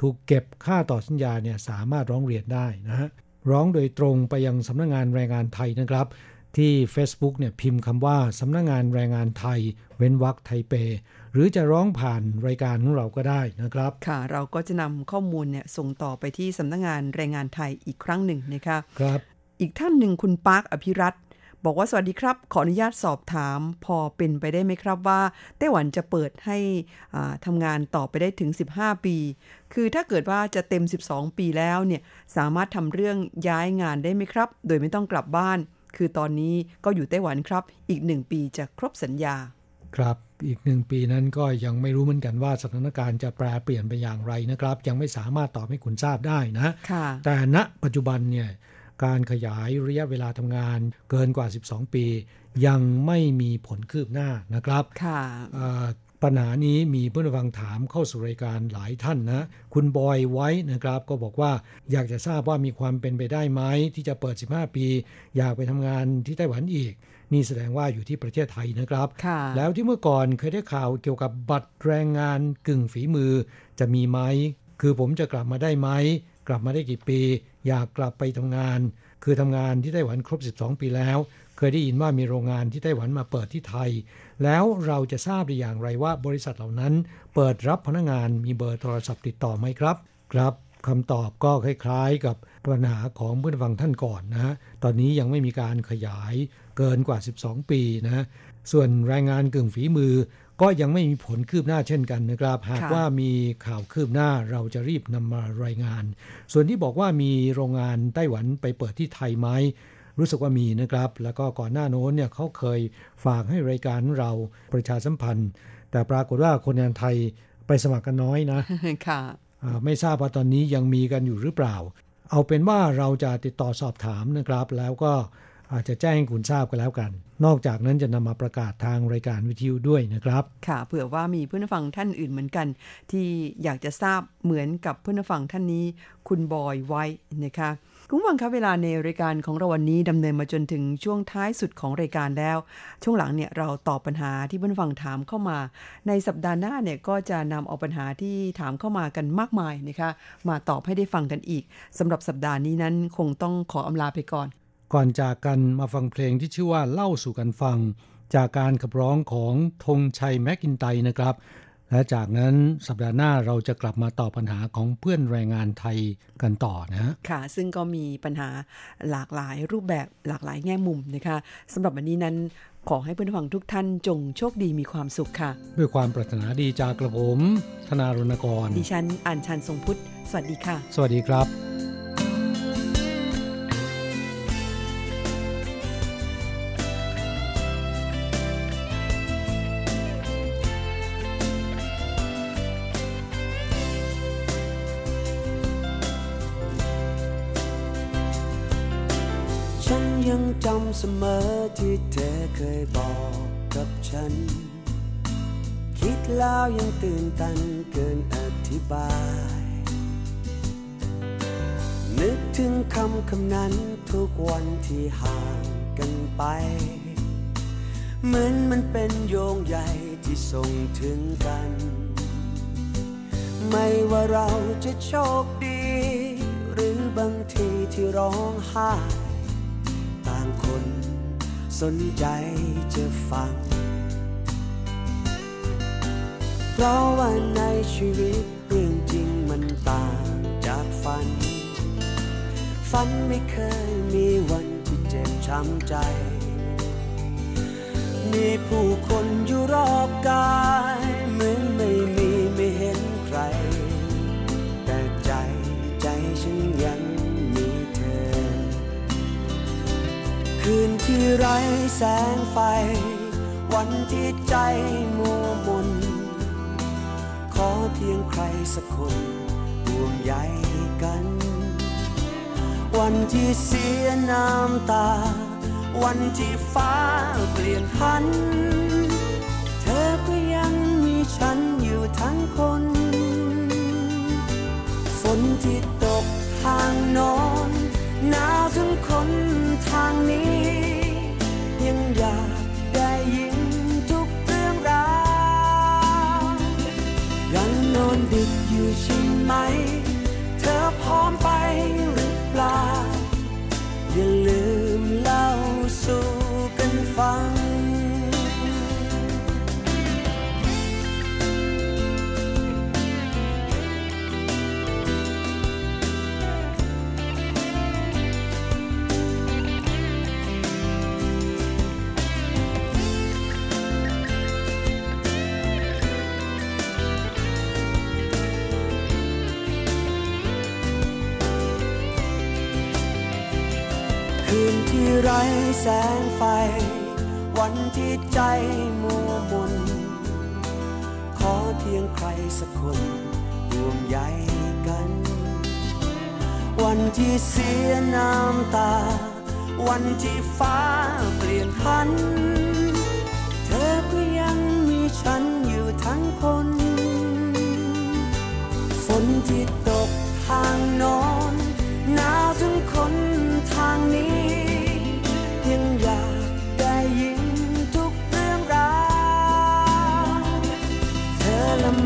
ถูกเก็บค่าต่อสัญญาเนี่ยสามารถร้องเรียนได้นะฮะร้องโดยตรงไปยังสำนักงงานแรงงานไทยนะครับ ที่ Facebook เนี่ยพิมพ์คำว่าสำนักงงานแรงงานไทย เว้นวรรคไทเป หรือจะร้องผ่านรายการของเราก็ได้นะครับ ค่ะ เราก็จะนำข้อมูลเนี่ยส่งต่อไปที่สำนักงงานแรงงานไทยอีกครั้งหนึ่งนะคะครับ อีกท่านหนึ่งคุณปาร์คอภิรัต บอกว่าสวัสดีครับ ขออนุญาตสอบถามพอเป็นไปได้ไหมครับว่า ไต้หวันจะเปิดให้ทำงานต่อไปได้ถึง 15 ปี คือถ้าเกิดว่าจะเต็ม 12 ปีแล้วเนี่ยสามารถทำเรื่องย้ายงานได้ไหมครับ โดยไม่ต้องกลับบ้าน คือตอนนี้ก็อยู่ไต้หวันครับ อีกหนึ่งปีจะครบสัญญา ครับอีกหนึ่งปีนั้นก็ยังไม่รู้เหมือนกันว่าสถานการณ์จะแปรเปลี่ยนไปอย่างไรนะครับ ยังไม่สามารถตอบให้คุณทราบได้นะ แต่ณปัจจุบันเนี่ย การขยายระยะเวลาทำงานเกินกว่า 12 ปี ยังไม่มีผลคืบหน้านะครับค่ะปัญหานี้มีผู้ฟังถามเข้าสู่รายการหลายท่านนะ คุณบอยไว้นะครับ ก็บอกว่าอยากจะทราบว่ามีความเป็นไปได้ไหมที่จะเปิด 15 ปี อยากไปทำงานที่ไต้หวันอีก นี่แสดงว่าอยู่ที่ประเทศไทยนะครับ แล้วที่เมื่อก่อนเคยได้ข่าวเกี่ยวกับบัตรแรงงานกึ่งฝีมือจะมีไหมคือผมจะกลับมาได้ไหมกลับมาได้กี่ปี อยากกลับไปทำงาน คือทำงานที่ไต้หวันครบ 12 ปีแล้ว เคยได้ยินว่ามีโรงงานที่ไต้หวันมาเปิดที่ไทย แล้วเราจะทราบได้อย่างไรว่าบริษัทเหล่านั้น เปิดรับพนักงานมีเบอร์โทรศัพท์ติดต่อไหมครับ ครับคำตอบก็คล้ายๆ กับปัญหาของเพื่อนฟังท่านก่อนนะฮะ ตอนนี้ยังไม่มีการขยายเกินกว่า 12 ปีนะ ส่วนแรงงานกึ่งฝีมือ ก็ยังไม่มีผลคืบหน้าเช่นกันนะครับ หากว่ามีข่าวคืบหน้าเราจะรีบนำมารายงาน ส่วนที่บอกว่ามีโรงงานไต้หวันไปเปิดที่ไทยไหมรู้สึกว่ามีนะครับ แล้วก็ก่อนหน้าโน้นเนี่ยเขาเคยฝากให้รายการเราประชาสัมพันธ์ แต่ปรากฏว่าคนงานไทยไปสมัครกันน้อยนะค่ะไม่ทราบว่าตอนนี้ยังมีกันอยู่หรือเปล่า เอาเป็นว่าเราจะติดต่อสอบถามนะครับ แล้วก็ อาจจะแจ้งให้คุณทราบกันแล้วกัน นอกจากนั้นจะนำมาประกาศทางรายการวิทยุด้วยนะครับ ค่ะ เผื่อว่ามีเพื่อนฟังท่านอื่นเหมือนกัน ที่อยากจะทราบเหมือนกับเพื่อนฟังท่านนี้ คุณบอยไว้นะคะคุณฟังครับเวลาในรายการของเราวันนี้ดำเนินมาจนถึงช่วงท้ายสุดของรายการแล้ว ช่วงหลังเนี่ยเราตอบปัญหาที่เพื่อนฟังถามเข้ามา ในสัปดาห์หน้าเนี่ยก็จะนำเอาปัญหาที่ถามเข้ามากันมากมายนะคะ มาตอบให้ได้ฟังกันอีกสำหรับสัปดาห์นี้นั้นคงต้องขออำลาไปก่อน ก่อนจากกันมาฟังเพลงที่ชื่อว่าเล่าสู่กันฟัง จากการขับร้องของธงชัยแมกกินไตนะครับ และจากนั้นสัปดาห์หน้าเราจะกลับมาตอบปัญหาของเพื่อนแรงงานไทยกันต่อนะค่ะ ซึ่งก็มีปัญหาหลากหลายรูปแบบหลากหลายแง่มุมนะคะสำหรับวันนี้นั้นขอให้เพื่อนฟังทุกท่านจงโชคดีมีความสุขค่ะ ด้วยความปรารถนาดีจากกระผม ธนารณกร ดิฉันอ่านชันทรงพุทธ สวัสดีค่ะ สวัสดีครับ ยังตื่นตันเกินอธิบาย นึกถึงคำคำนั้นทุกวันที่ห่างกันไป เหมือนมันเป็นโยงใหญ่ที่ส่งถึงกัน ไม่ว่าเราจะโชคดี หรือบางทีที่ร้องไห้ ต่างคนสนใจจะฟัง ราะว่าในชีวิตเรื่องจริงมันต่างจากฝัน ฝันไม่เคยมีวันที่เจ็บช้ำใจ มีผู้คนอยู่รอบกายเหมือนไม่มีไม่เห็นใคร แต่ใจใจฉันยังมีเธอ คืนที่ไร้แสงไฟ วันที่ใจมัวมน อเพียงใครสักคนห่วงใยกัน วันที่เสียน้ำตา วันที่ฟ้าเปลี่ยนพัน เธอก็ยังมีฉันอยู่ทั้งคน ฝนที่ตกทางโนอนหนาวทั้งคนทางนี้ ยังอยาก ไหม เธอพร้อมไป แสงไฟ วันที่ใจมัวมน ขอเพียงใครสักคนห่วงใยกัน วันที่เสียน้ำตา วันที่ฟ้าเปลี่ยนพัน เธอก็ยังมีฉันอยู่ทั้งคน ฝนที่ตกทางโนอนหนาวทั้งคนทางนี้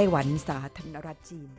ไต้หวันสาธารณรัฐจีน